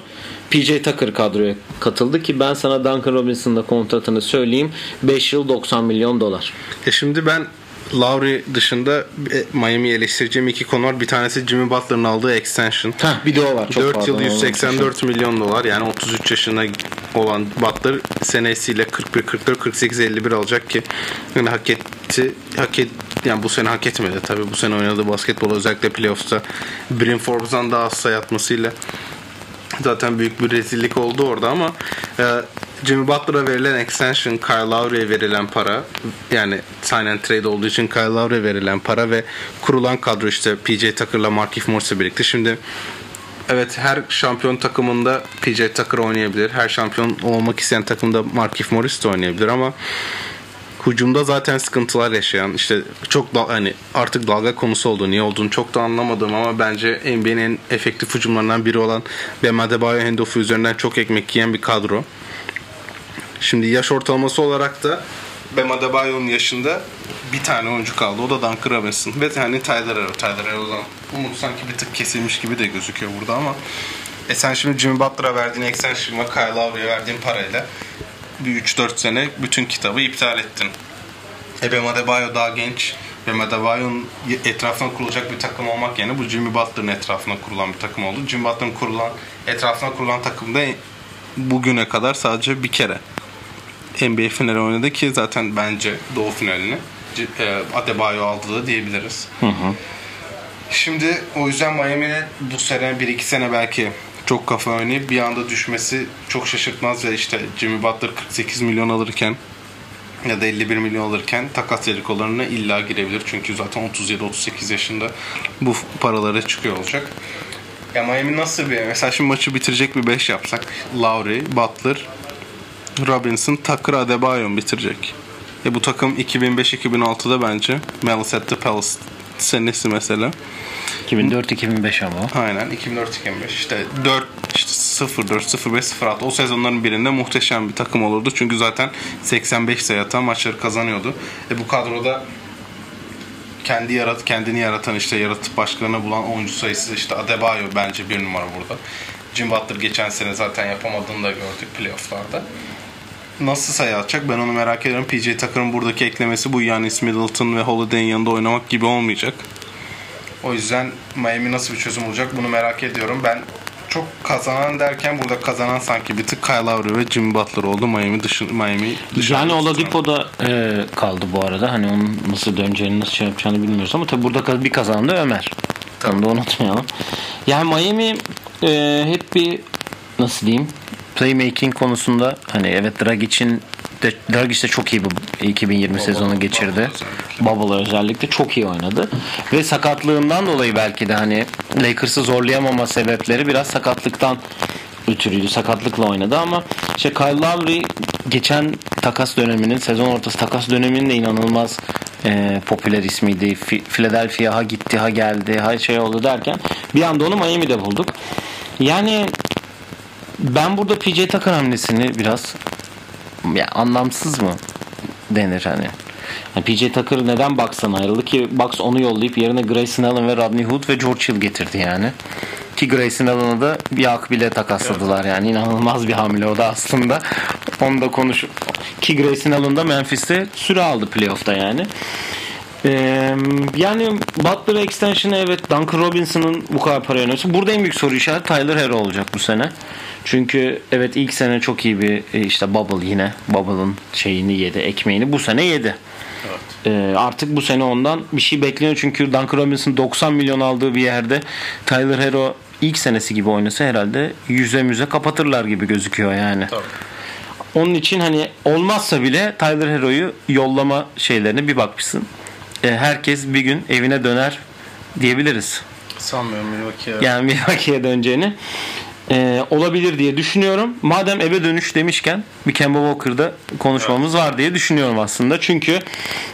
PJ Tucker kadroya katıldı ki ben sana Duncan Robinson'ın da kontratını söyleyeyim. 5 yıl 90 milyon dolar. E şimdi ben Lowry dışında e, Miami'yi eleştireceğim iki konu var. Bir tanesi Jimmy Butler'ın aldığı extension. Heh, bir de o var. Çok 4 pardon, yıl onu 184 milyon dolar yani 33 yaşına olan Butler senesiyle 41 44 48 51 alacak ki yani hak etti hak et yani bu sene hak etmedi tabii bu sene oynadığı basketbol özellikle playoff'ta Bryn Forbes'dan daha az sayı atmasıyla zaten büyük bir rezillik oldu orada ama e, Jimmy Butler'a verilen extension, Kyle Lowry'e verilen para yani sign and trade olduğu için Kyle Lowry'e verilen para ve kurulan kadro işte PJ Tucker'la Markieff Morris'le birlikte şimdi Evet her şampiyon takımında PJ Tucker oynayabilir. Her şampiyon olmak isteyen takımda Markieff Morris de oynayabilir ama hücumda zaten sıkıntılar yaşayan işte çok da hani artık dalga konusu oldu. Niye olduğunu çok da anlamadım ama bence NBA'nin en efektif hücumlarından biri olan Bam Adebayo handoff'u üzerinden çok ekmek yiyen bir kadro. Şimdi yaş ortalaması olarak da Bam Adebayo'nun yaşında bir tane oyuncu kaldı. O da Duncan Robinson. Ve hani Tyler Hero. Tyler Hero'dan umut sanki bir tık kesilmiş gibi de gözüküyor burada ama e sen şimdi Jimmy Butler'a verdiğin extension ve Kyle Lowry'e verdiğin parayla bir 3-4 sene bütün kitabı iptal ettin. E Bam Adebayo daha genç. Bam Adebayo'nun etrafına kurulacak bir takım olmak yerine bu Jimmy Butler'ın etrafına kurulan bir takım oldu. Jimmy Butler'ın kurulan, etrafına kurulan takımda bugüne kadar sadece bir kere NBA finali oynadı ki zaten bence Doğu finalini e, Adebayo aldı da diyebiliriz. Şimdi o yüzden Miami'nin bu sene 1-2 sene belki çok kafa oynayıp bir anda düşmesi çok şaşırtmaz ve işte Jimmy Butler 48 milyon alırken ya da 51 milyon alırken takas dedikolarına illa girebilir. Çünkü zaten 37-38 yaşında bu paralara çıkıyor olacak. Ya Miami nasıl bir mesela şimdi maçı bitirecek bir 5 yapsak Lowry, Butler, Robinson, Tucker, Adebayo bitirecek. E bu takım 2005-2006'da bence Malice at the Palace senesi mesela. 2004-2005 ama. Aynen 2004-2005 işte 4 işte 0-4 0-5 0-6 o sezonların birinde muhteşem bir takım olurdu. Çünkü zaten 85 sayı atan maçları kazanıyordu. E bu kadroda kendi yarat kendini yaratan işte yaratıp başkalarına bulan oyuncu sayısı işte Adebayo bence bir numara burada. Jim Butler geçen sene zaten yapamadığını da gördük playofflarda. Nasıl sayı atacak ben onu merak ediyorum. PJ Tucker'ın buradaki eklemesi bu Giannis Middleton ve Holiday'in yanında oynamak gibi olmayacak. O yüzden Miami nasıl bir çözüm olacak bunu merak ediyorum. Ben çok kazanan derken burada kazanan sanki bir tık Kyle Lowry ve Jimmy Butler oldu. Miami dışı Miami dışında. Yani Oladipo da e, kaldı bu arada. Hani onun nasıl döneceğini, nasıl şey yapacağını bilmiyoruz ama tabii burada bir kazanan da Ömer. Onu da unutmayalım. Yani Miami e, hep bir nasıl diyeyim playmaking konusunda hani evet Dragic'in de, Dragic de çok iyi bir 2020 sezonu geçirdi. Bubble özellikle çok iyi oynadı. Ve sakatlığından dolayı belki de hani Lakers'ı zorlayamama sebepleri biraz sakatlıktan ötürüydü. Sakatlıkla oynadı ama işte Kyle Lowry geçen takas döneminin sezon ortası takas döneminin de inanılmaz e, popüler ismiydi. Philadelphia ha gitti ha geldi ha şey oldu derken bir anda onu Miami'de bulduk. Yani ben burada PJ Tucker hamlesini biraz ya anlamsız mı denir hani. Yani PJ Tucker neden Bucks'tan ayrıldı ki Bucks onu yollayıp yerine Grayson Allen ve Rodney Hood ve George Hill getirdi yani. Ki Grayson Allen'ı da bir ak bile takasladılar yani inanılmaz bir hamle o da aslında. Onu da konuş. Ki Grayson Allen da Memphis'te süre aldı playoff'ta yani. Ee, yani Butler extension'ı evet Duncan Robinson'ın bu kadar para yönetiyor. Burada en büyük soru işareti Tyler Hero olacak bu sene. Çünkü evet ilk sene çok iyi bir e, işte Bubble yine Bubble'ın şeyini yedi, ekmeğini bu sene yedi. Ee, artık bu sene ondan bir şey bekleniyor çünkü Duncan Robinson 90 milyon aldığı bir yerde Tyler Hero ilk senesi gibi oynasa herhalde yüze müze kapatırlar gibi gözüküyor yani. Tabii. Onun için hani olmazsa bile Tyler Hero'yu yollama şeylerine bir bakmışsın. Ee, herkes bir gün evine döner diyebiliriz. Sanmıyorum Milwaukee'ye. Yani Milwaukee'ye döneceğini. Ee, olabilir diye düşünüyorum. Madem eve dönüş demişken bir Kemba Walker'da konuşmamız var diye düşünüyorum aslında. Çünkü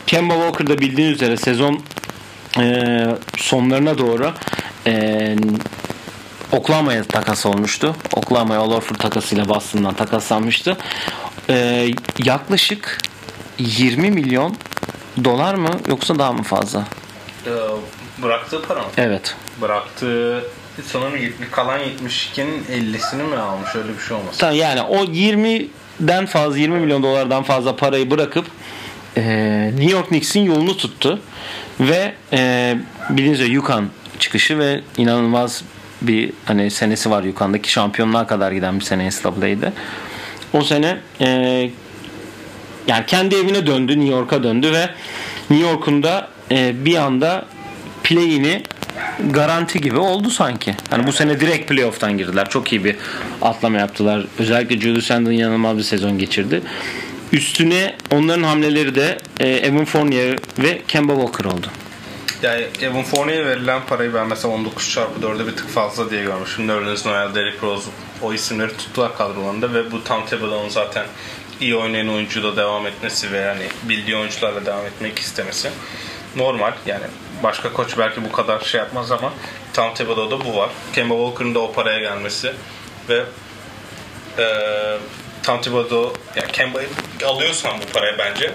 Kemba Walker'da bildiğiniz üzere sezon e, sonlarına doğru e, Oklahoma'ya takas olmuştu. Oklahoma'ya Al Horford takasıyla Boston'dan takaslanmıştı. E, yaklaşık 20 milyon dolar mı yoksa daha mı fazla? Ee, bıraktığı para mı? Evet. Bıraktığı sanırım 70, kalan 72'nin 50'sini mi almış öyle bir şey olmasın? Tamam yani o 20'den fazla 20 milyon dolardan fazla parayı bırakıp e, New York Knicks'in yolunu tuttu ve e, bildiğiniz üzere Yukon çıkışı ve inanılmaz bir hani senesi var Yukon'daki şampiyonluğa kadar giden bir sene NCAA'de. O sene e, yani kendi evine döndü New York'a döndü ve New York'un da e, bir anda play'ini garanti gibi oldu sanki. Hani bu sene direkt playoff'tan girdiler. Çok iyi bir atlama yaptılar. Özellikle Julius Randle inanılmaz bir sezon geçirdi. Üstüne onların hamleleri de e, Evan Fournier ve Kemba Walker oldu. Yani Evan Fournier'e verilen parayı ben mesela 19 çarpı 4'e bir tık fazla diye görmüşüm. Nerlens Noel, Derrick Rose o isimleri tuttular kadrolarında ve bu Tom Thibodeau'nun zaten iyi oynayan oyuncuyla devam etmesi ve yani bildiği oyuncularla devam etmek istemesi normal. Yani başka koç belki bu kadar şey yapmaz ama Thibodeau'da bu var. Kemba Walker'ın da o paraya gelmesi ve e, Thibodeau yani Kemba'yı alıyorsan bu paraya bence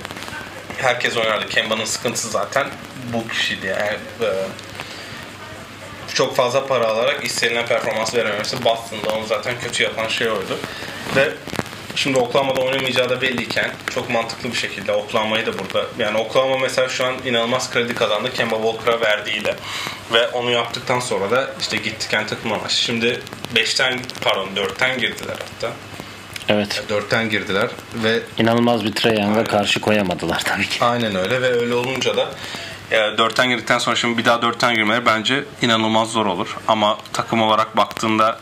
herkes oynardı. Kemba'nın sıkıntısı zaten bu kişiydi yani. E, çok fazla para alarak istenilen performans verememesi Boston'da onu zaten kötü yapan şey oydu. Ve şimdi Oklahoma'da oynamayacağı da belliyken çok mantıklı bir şekilde Oklahoma'yı da burada yani Oklahoma mesela şu an inanılmaz kredi kazandı Kemba Walker'a verdiğiyle ve onu yaptıktan sonra da işte gitti takımına başladı. Şimdi 5'ten pardon 4'ten girdiler hatta. Evet. 4'ten girdiler ve İnanılmaz bir Trae Young'a karşı koyamadılar tabii ki. Aynen öyle ve öyle olunca da dörtten girdikten sonra şimdi bir daha dörtten girmeleri bence inanılmaz zor olur. Ama takım olarak baktığında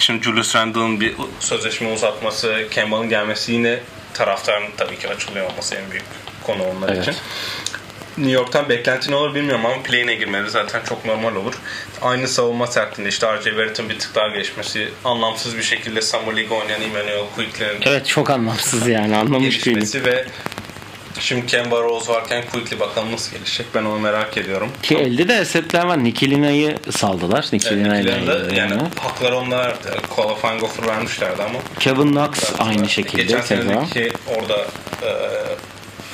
şimdi Julius Randle'ın bir sözleşme uzatması, Kemba'nın gelmesi yine taraftarın tabii ki açılıyor olması en büyük konu onlar Evet. için. New York'tan beklenti ne olur bilmiyorum ama play'ine girmeleri zaten çok normal olur. Aynı savunma sertliğinde işte R.J. Barrett'ın bir tık daha geçmesi, anlamsız bir şekilde Summer League oynayan Emmanuel Quickly'nin Evet çok anlamsız yani anlamış değilim. ve şimdi Kemba Rose varken Quickly bakalım nasıl gelişecek ben onu merak ediyorum. Ki elde de esetler var. Nikilina'yı saldılar. Nikilina'yı Yani, yani hakları onlar qualifying offer vermişlerdi ama Kevin Knox aynı şekilde. geçen senedeki orada e,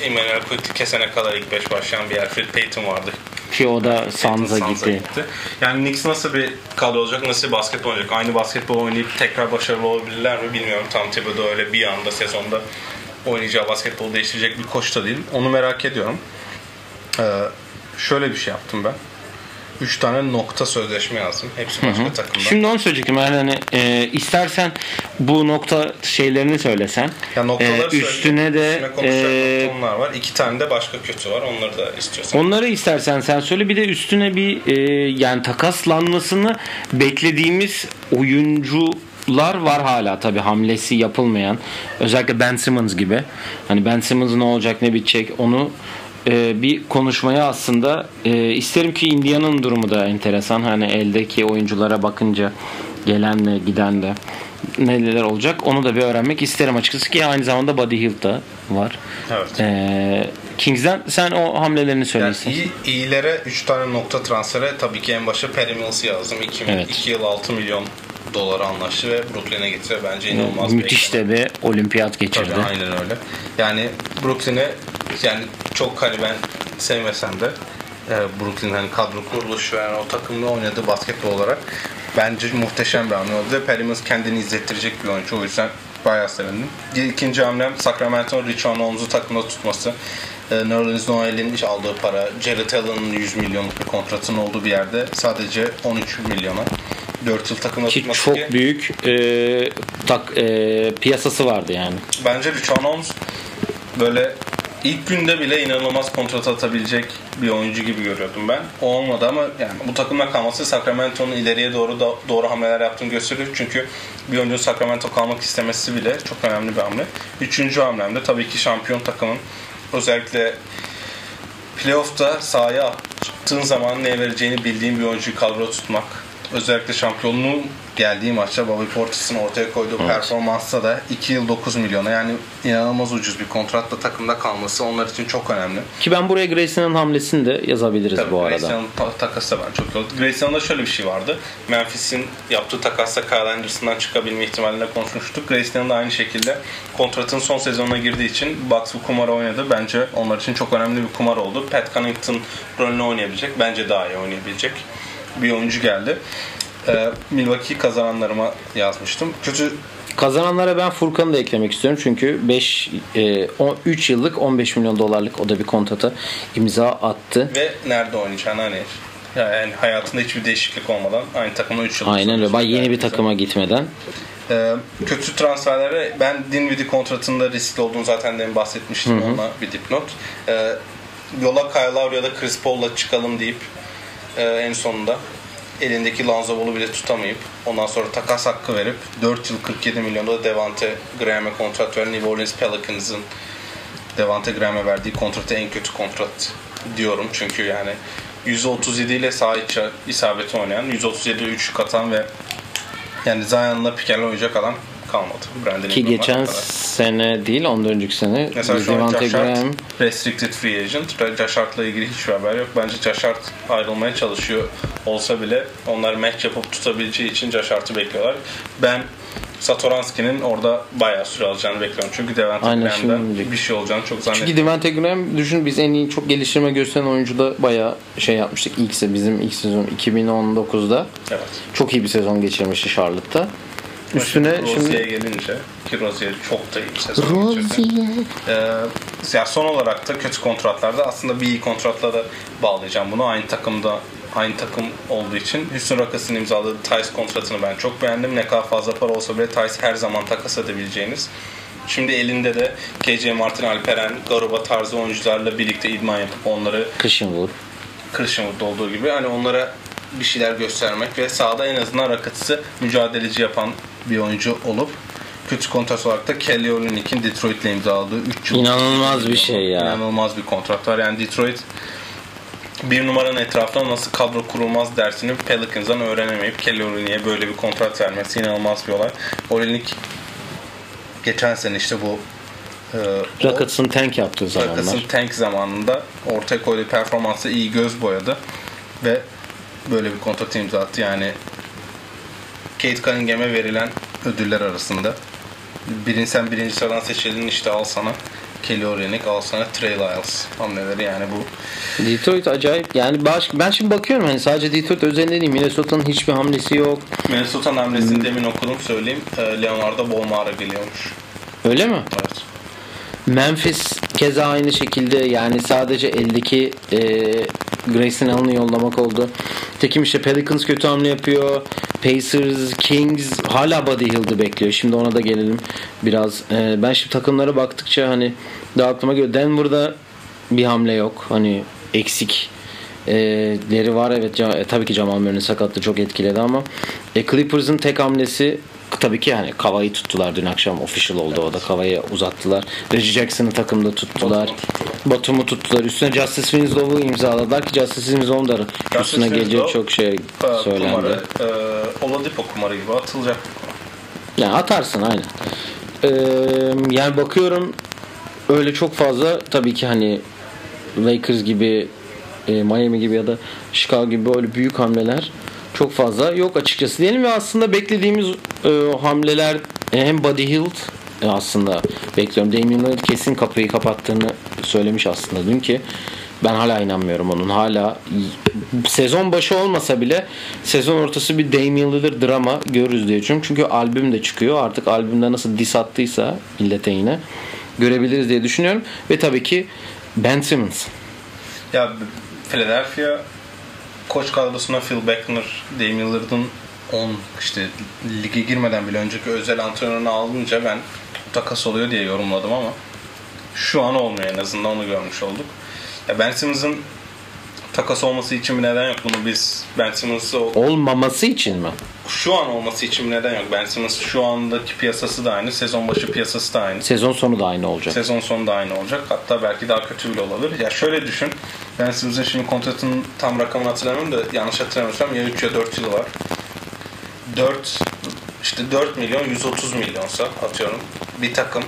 Emmanuel Quickly kesene kadar ilk 5 başlayan bir yer Fred Payton vardı. Ki o da Sansa Suns'a gitti. Yani Knicks nasıl bir kadro olacak, nasıl bir basketbol oynayacak? Aynı basketbol oynayıp tekrar başarılı olabilirler mi bilmiyorum. Tam Thibodeau öyle bir anda sezonda oynayacağı basketbolu değiştirecek bir koç da değil. Onu merak ediyorum. Ee, şöyle bir şey yaptım ben. 3 tane nokta sözleşme yazdım. Hepsi başka takımda. Şimdi onu söyleyecektim. Yani hani e, istersen bu nokta şeylerini söylesen. ya noktaları e, üstüne de Üstüne e, var. İki tane de başka kötü var. Onları da istiyorsan. Onları istersen sen söyle bir de üstüne bir e, yani takaslanmasını beklediğimiz oyuncular var hala tabi hamlesi yapılmayan özellikle Ben Simmons gibi hani Ben Simmons ne olacak ne bitecek onu e, bir konuşmaya aslında e, isterim ki Indiana'nın durumu da enteresan hani eldeki oyunculara bakınca gelenle giden de neler olacak onu da bir öğrenmek isterim açıkçası ki aynı zamanda Buddy Hield da var. Evet. E, Kings'den sen o hamlelerini söyle Yani iyi, iyilere 3 tane nokta transfere tabii ki en başa Perry Mills'ı yazdım. 2 Evet. yıl 6 milyon dolara anlaştı ve Brooklyn'e getiriyor. Bence inanılmaz bir Müthiş de bir olimpiyat geçirdi. Tabii, aynen öyle. Yani Brooklyn'e yani çok hani ben sevmesem de e, Brooklyn hani kadro kuruluşu yani o takımda oynadığı basketbol olarak bence muhteşem bir hamle oldu. Ve kendini izlettirecek bir oyuncu. O yüzden bayağı sevindim. İkinci hamlem Sacramento'nun Richon Holmes'u takımda tutması. E, Nerlens Noel'in iş aldığı para, Jared Allen'ın 100 milyonluk bir kontratının olduğu bir yerde sadece 13 milyona 4 yıl takımda Ki çok ki büyük e, tak, e, piyasası vardı yani. bence Richon Holmes böyle ilk günde bile inanılmaz kontrat atabilecek bir oyuncu gibi görüyordum ben. O olmadı ama yani bu takımda kalması Sacramento'nun ileriye doğru da, doğru hamleler yaptığını gösteriyor. Çünkü bir oyuncunun Sacramento kalmak istemesi bile çok önemli bir hamle. Üçüncü hamlem de tabii ki şampiyon takımın özellikle playoff'ta sahaya attığın zaman ne vereceğini bildiğin bir oyuncuyu kadroda tutmak. Özellikle şampiyonluğun geldiği maçta Bobby Portis'in ortaya koyduğu performansta da 2 yıl 9 milyona yani inanılmaz ucuz bir kontratla takımda kalması onlar için çok önemli. Ki ben buraya Grayson'ın hamlesini de yazabiliriz Tabii bu arada. Grayson'un ta- takası da ben çok iyi oldu. Grayson'da şöyle bir şey vardı. Memphis'in yaptığı takasla Kyle Anderson'dan çıkabilme ihtimalinde konuşmuştuk. Grayson'un da aynı şekilde kontratın son sezonuna girdiği için Bucks bu kumarı oynadı. Bence onlar için çok önemli bir kumar oldu. Pat Connaughton rolünü oynayabilecek. Bence daha iyi oynayabilecek bir oyuncu geldi. Ee, Milwaukee kazananlarıma yazmıştım. Kötü Kazananlara ben Furkan'ı da eklemek istiyorum. Çünkü 5 e, 3 yıllık 15 milyon dolarlık o da bir kontrata imza attı. ve nerede oynayacağını hani yani hayatında hiçbir değişiklik olmadan aynı takımda 3 yıl Aynen öyle. Bay yeni bir takıma gitmeden. Ee, kötü transferlere ben Dinwiddie kontratında riskli olduğunu zaten demin bahsetmiştim ona bir dipnot. Ee, yola Kyle Lowry ya da Chris Paul'la çıkalım deyip e, en sonunda elindeki Lonzo Ball'u bile tutamayıp ondan sonra takas hakkı verip 4 yıl 47 milyonda da Devante Graham'e kontrat veren New Orleans Pelicans'ın Devante Graham'e verdiği kontratı en kötü kontrat diyorum. Çünkü yani %37 ile sağ içi isabeti oynayan, %37'de 3 katan ve yani Zion'la Piken'le oynayacak adam kalmadı. Brandon Ki geçen kadar. sene değil ondan önceki sene Mesela şu an Josh Hart restricted free agent. Josh Hart'la ilgili hiçbir haber yok. Bence Josh Hart ayrılmaya çalışıyor olsa bile onlar match yapıp tutabileceği için Josh Hart'ı bekliyorlar. Ben Satoranski'nin orada bayağı süre alacağını bekliyorum. Çünkü Devante Aynen, Graham'da şimdi- bir şey olacağını çok zannetmiyorum. Çünkü Devante Graham düşün biz en iyi çok geliştirme gösteren oyuncuda bayağı şey yapmıştık. İlk bizim ilk sezon 2019'da Evet. çok iyi bir sezon geçirmişti Charlotte'ta. Üstüne Rozier'e şimdi gelince ki Rozier çok da iyi bir sezon geçirdi. Ee, ya son olarak da kötü kontratlarda aslında bir iyi kontratla da bağlayacağım bunu. Aynı takımda aynı takım olduğu için Houston Rockets'ın imzaladığı Tice kontratını ben çok beğendim. Ne kadar fazla para olsa bile Tice her zaman takas edebileceğiniz. Şimdi elinde de KJ Martin, Alperen, Garuba tarzı oyuncularla birlikte idman yapıp onları kışın vur. Christianwood'da olduğu gibi hani onlara bir şeyler göstermek ve sahada en azından Rockets'ı mücadeleci yapan bir oyuncu olup kötü kontrat olarak da Kelly Olynyk'in Detroit'le imzaladığı 3 yıl. İnanılmaz bir şey ya. İnanılmaz bir kontrat var. Yani Detroit bir numaranın etrafına nasıl kadro kurulmaz dersini Pelicans'dan öğrenemeyip Kelly Olynyk'e böyle bir kontrat vermesi inanılmaz bir olay. Olynyk geçen sene işte bu e, Rockets'ın tank yaptığı zamanlar. Rockets'ın tank zamanında ortaya koyduğu performansı iyi göz boyadı ve böyle bir kontrat imza attı. Yani Kate Cunningham'e verilen ödüller arasında birinci sen birinci sıradan seçildin işte al sana Kelly Olynyk al sana Trey Lyles hamleleri yani bu Detroit acayip yani baş, ben şimdi bakıyorum hani sadece Detroit özelinde değil Minnesota'nın hiçbir hamlesi yok. Minnesota'nın hamlesini demin okudum söyleyeyim e, Leonardo Bolmara geliyormuş. Öyle mi? Evet. Memphis keza aynı şekilde yani sadece eldeki e, Grayson Allen'ı yollamak oldu. Tekim işte Pelicans kötü hamle yapıyor. Pacers, Kings hala Buddy Hield'ı bekliyor. Şimdi ona da gelelim biraz. E, ben şimdi takımlara baktıkça hani daha aklıma geliyor. Denver'da bir hamle yok. Hani eksik e, leri var evet e, tabii ki Jamal Murray'nin sakatlığı çok etkiledi ama e, Clippers'ın tek hamlesi tabii ki yani Kava'yı tuttular dün akşam official oldu o da Kava'yı uzattılar. Reggie Jackson'ı takımda tuttular. Batum'u tuttular. Üstüne Justice Winslow'u imzaladılar ki Justice Winslow'un da üstüne gelecek Winslow, çok şey E, söylendi. Kumarı, e, Oladipo kumarı gibi atılacak. Yani atarsın aynen. Ee, yani bakıyorum öyle çok fazla tabii ki hani Lakers gibi e, Miami gibi ya da Chicago gibi böyle büyük hamleler çok fazla yok açıkçası diyelim ve aslında beklediğimiz e, hamleler e, hem Buddy Hield e, aslında bekliyorum. Damian Lillard kesin kapıyı kapattığını söylemiş aslında dün ki ben hala inanmıyorum onun. Hala sezon başı olmasa bile sezon ortası bir Damian Lillard drama görürüz diye düşünüyorum. Çünkü albüm de çıkıyor. Artık albümde nasıl dis attıysa millete yine görebiliriz diye düşünüyorum. Ve tabii ki Ben Simmons. Ya Philadelphia koç kadrosuna Phil Beckner, Damian Lillard'ın 10 işte lige girmeden bile önceki özel antrenörünü alınca ben takas oluyor diye yorumladım ama şu an olmuyor en azından onu görmüş olduk. Ya Ben Simmons'ın takas olması için bir neden yok. Bunu biz Ben Simmons'ı Olmaması için mi? şu an olması için bir neden yok. Ben Simmons şu andaki piyasası da aynı. Sezon başı piyasası da aynı. Sezon sonu da aynı olacak. Sezon sonu da aynı olacak. Hatta belki daha kötü bile olabilir. Ya şöyle düşün. Ben Simmons'ın şimdi kontratının tam rakamını hatırlamıyorum da yanlış hatırlamıyorsam ya 3 ya 4 yılı var. 4 işte 4 milyon 130 milyonsa atıyorum bir takım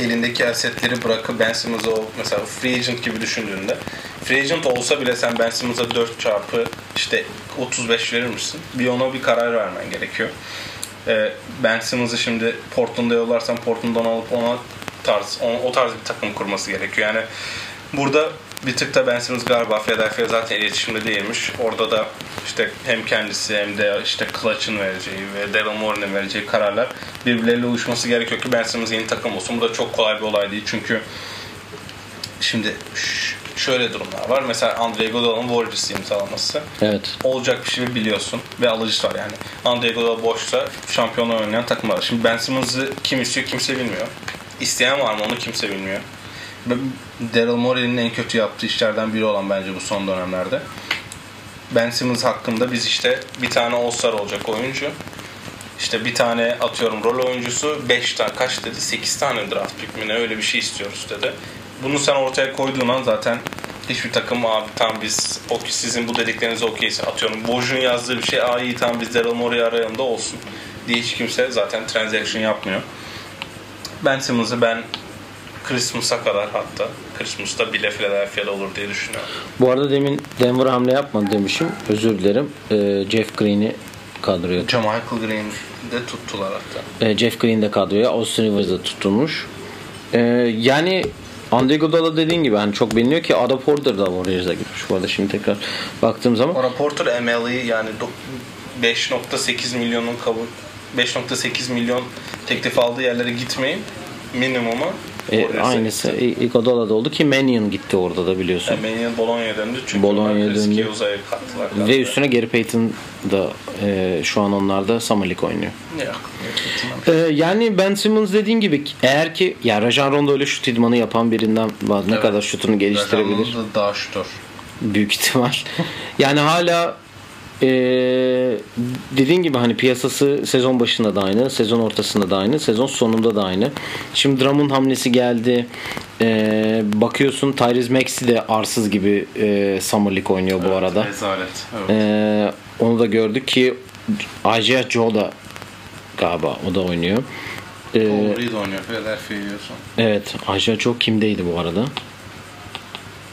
elindeki asetleri bırakıp Ben Simmons'ı o mesela free agent gibi düşündüğünde free agent olsa bile sen Ben Simmons'a 4 çarpı işte 35 verir misin? Bir ona bir karar vermen gerekiyor. Ee, ben Simmons'ı şimdi Portland'a yollarsan Portland'dan alıp ona tarz, o, o tarz bir takım kurması gerekiyor. Yani burada bir tık da Ben Simmons galiba Philadelphia zaten iletişimde değilmiş. Orada da işte hem kendisi hem de işte Clutch'ın vereceği ve Daryl Morey'nin vereceği kararlar birbirleriyle uyuşması gerekiyor ki Ben Simmons yeni takım olsun. Bu da çok kolay bir olay değil çünkü şimdi şöyle durumlar var. Mesela Andre Iguodala'nın Warriors imzalaması Evet. olacak bir şey biliyorsun ve alıcısı var yani. Andre Iguodala boşsa şampiyonlar oynayan takım var. Şimdi Ben Simmons'ı kim istiyor kimse bilmiyor. İsteyen var mı onu kimse bilmiyor. Daryl Morey'nin en kötü yaptığı işlerden biri olan bence bu son dönemlerde. Ben Simmons hakkında biz işte bir tane All-Star olacak oyuncu. İşte bir tane atıyorum rol oyuncusu 5 tane kaç dedi 8 tane draft pick mi ne öyle bir şey istiyoruz dedi. Bunu sen ortaya koyduğun an zaten hiçbir takım abi tam biz o sizin bu dedikleriniz okeyse atıyorum Boj'un yazdığı bir şey aa iyi tamam biz Daryl Morey arayalım da olsun diye hiç kimse zaten transaction yapmıyor. Ben Simmons'ı ben Christmas'a kadar hatta Christmas'ta bile Philadelphia'da olur diye düşünüyorum. Bu arada demin Denver hamle yapmadı demişim. Özür dilerim. Ee, Jeff Green'i kadroya Michael Green'i de tuttular hatta. E, Jeff Green de kadroya. Austin Rivers da tutulmuş. E, yani Andre Iguodala dediğin gibi hani çok biliniyor ki Ada Porter da Warriors'a gitmiş bu arada şimdi tekrar baktığım zaman. O Porter MLE yani do- 5.8 milyonun kabul 5.8 milyon teklif aldığı yerlere gitmeyin minimumu E, aynısı gitti. I- Iguodala'da oldu ki Mannion gitti orada da biliyorsun. Yani Mannion Bologna'ya döndü çünkü Bologna'ya döndü. Kattılar. Ve üstüne Gary Payton da e, şu an onlar da Summer League oynuyor. Yok. E, yani Ben Simmons dediğin gibi eğer ki ya Rajon Rondo öyle şut idmanı yapan birinden var. Ne Evet. kadar şutunu geliştirebilir. Rajon da daha şutör. büyük ihtimal. yani hala eee dediğin gibi hani piyasası sezon başında da aynı, sezon ortasında da aynı, sezon sonunda da aynı. Şimdi Drummond hamlesi geldi. Eee, bakıyorsun Tyrese Maxey de arsız gibi eee Summer League oynuyor bu arada. Rezalet. Evet. Eee, onu da gördük ki Isaiah Joe da galiba o da oynuyor. Paul Reed oynuyor Philadelphia'yı yiyorsun. evet Isaiah Joe kimdeydi bu arada?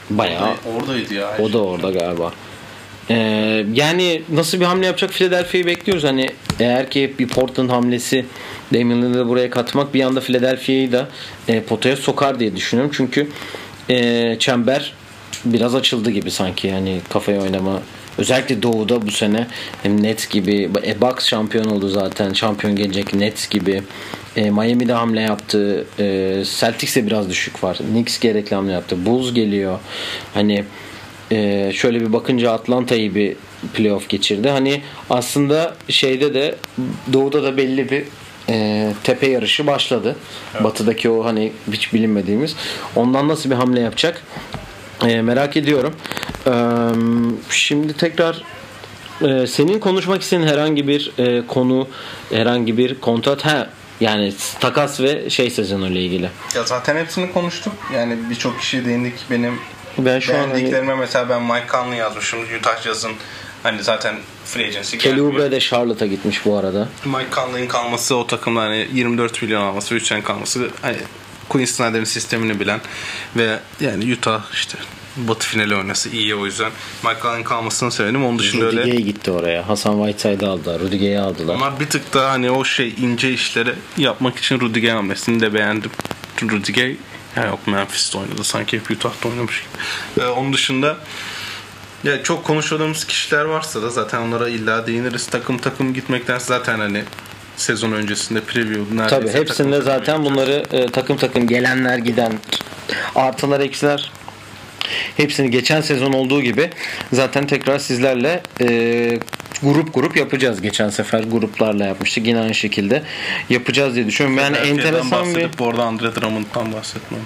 Bayağı Orada- Oradaydı ya. O da orada galiba. Ee, yani nasıl bir hamle yapacak Philadelphia'yı bekliyoruz. Hani eğer ki bir Portland hamlesi Damian Lillard'ı buraya katmak bir anda Philadelphia'yı da e, potaya sokar diye düşünüyorum. Çünkü e, çember biraz açıldı gibi sanki yani kafaya oynama. Özellikle Doğu'da bu sene hem Nets gibi e, Bucks şampiyon oldu zaten. Şampiyon gelecek Nets gibi. E, Miami'de hamle yaptı. E, Celtics'e biraz düşük var. Knicks gerekli hamle yaptı. Bulls geliyor. Hani ee, şöyle bir bakınca Atlanta'yı bir playoff geçirdi. Hani aslında şeyde de doğuda da belli bir e, tepe yarışı başladı. Batıdaki o hani hiç bilinmediğimiz. Ondan nasıl bir hamle yapacak? E, merak ediyorum. Ee, şimdi tekrar e, senin konuşmak istediğin herhangi bir e, konu, herhangi bir kontrat ha yani takas ve şey sezonuyla ilgili. Ya zaten hepsini konuştuk. Yani birçok kişiye değindik. Benim Ben şu an hani mesela ben Mike Conley yazmışım. Utah Jazz'ın hani zaten free agency Kelly. Oubre de Charlotte'a gitmiş bu arada. Mike Conley'in kalması o takımda hani 24 milyon alması ve 3 sene kalması hani Quinn Snyder'in sistemini bilen ve yani Utah işte Batı finali oynası iyi o yüzden Mike Allen kalmasını söyledim. Onun dışında öyle Rudiger'e gitti oraya. Hasan Whiteside'ı aldılar. Rudiger'i aldılar. Onlar bir tık daha hani o şey ince işleri yapmak için Rudiger hamlesini de beğendim. Rudiger ya yok Memphis'te oynadı sanki hep Utah'ta oynamış gibi. Ee, onun dışında ya çok konuşmadığımız kişiler varsa da zaten onlara illa değiniriz. Takım takım gitmekten zaten hani sezon öncesinde preview neredeyse Tabii hepsinde zaten bunları e, takım takım gelenler giden artılar eksiler hepsini geçen sezon olduğu gibi zaten tekrar sizlerle e, grup grup yapacağız. Geçen sefer gruplarla yapmıştık. Yine aynı şekilde yapacağız diye düşünüyorum. Yani Herkeden enteresan bir bu arada Andre Drummond'dan bahsetmem.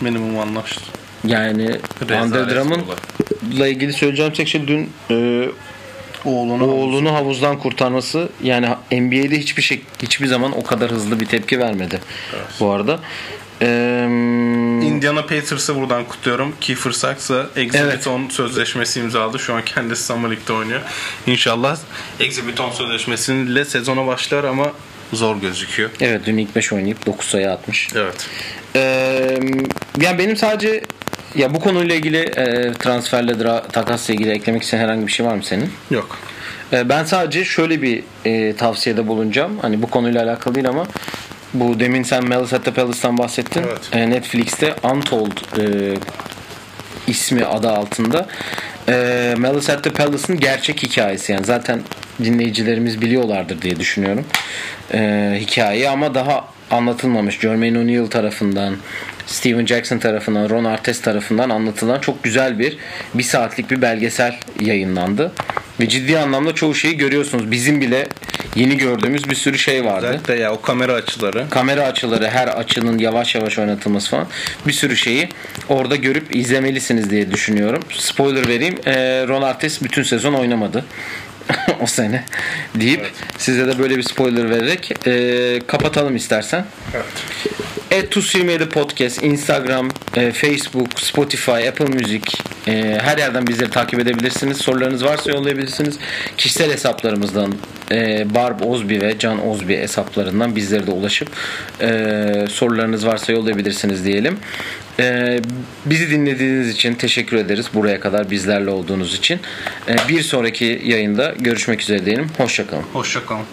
Minimum anlaştı. yani Rezalet Andre. Drummond'la ilgili söyleyeceğim tek şey dün e, Oğlunu oğlunu havuzdan kurtarması yani NBA'de hiçbir şey hiçbir zaman o kadar hızlı bir tepki vermedi. Bu arada. Indiana Patriots'ı buradan kutluyorum. Kiefer Sykes'a Exhibit Evet. 10 sözleşmesi imzaladı. Şu an kendisi Summer League'de oynuyor. İnşallah Exhibit 10 sözleşmesiyle sezona başlar ama zor gözüküyor. Evet dün ilk 5 oynayıp 9 sayı atmış. Evet. Ee, yani benim sadece ya bu konuyla ilgili e, transferle dra- takasla ilgili eklemek istediğin herhangi bir şey var mı senin? Yok. Ee, ben sadece şöyle bir e, tavsiyede bulunacağım. Hani bu konuyla alakalı değil ama bu demin sen Malice at the Palace'tan bahsettin. Evet. E, Netflix'te Untold e, ismi adı altında e, Malice at the Palace'ın gerçek hikayesi. Yani zaten dinleyicilerimiz biliyorlardır diye düşünüyorum. E, hikayeyi ama daha anlatılmamış. Jermaine O'Neal tarafından Steven Jackson tarafından, Ron Artest tarafından anlatılan çok güzel bir bir saatlik bir belgesel yayınlandı. Ve ciddi anlamda çoğu şeyi görüyorsunuz. Bizim bile yeni gördüğümüz bir sürü şey vardı Özellikle ya o kamera açıları. kamera açıları her açının yavaş yavaş oynatılması falan bir sürü şeyi orada görüp izlemelisiniz diye düşünüyorum. Spoiler vereyim. Ee, Ron Artest bütün sezon oynamadı. o sene deyip size de böyle bir spoiler vererek e, kapatalım istersen. Evet. Et Tuz 27 Podcast, Instagram, e, Facebook, Spotify, Apple Music e, her yerden bizleri takip edebilirsiniz. Sorularınız varsa yollayabilirsiniz. Kişisel hesaplarımızdan e, Barb Ozbi ve Can Ozbi hesaplarından bizlere de ulaşıp e, sorularınız varsa yollayabilirsiniz diyelim. E, bizi dinlediğiniz için teşekkür ederiz. Buraya kadar bizlerle olduğunuz için. E, bir sonraki yayında görüşmek üzere diyelim. Hoşçakalın. Hoşçakalın.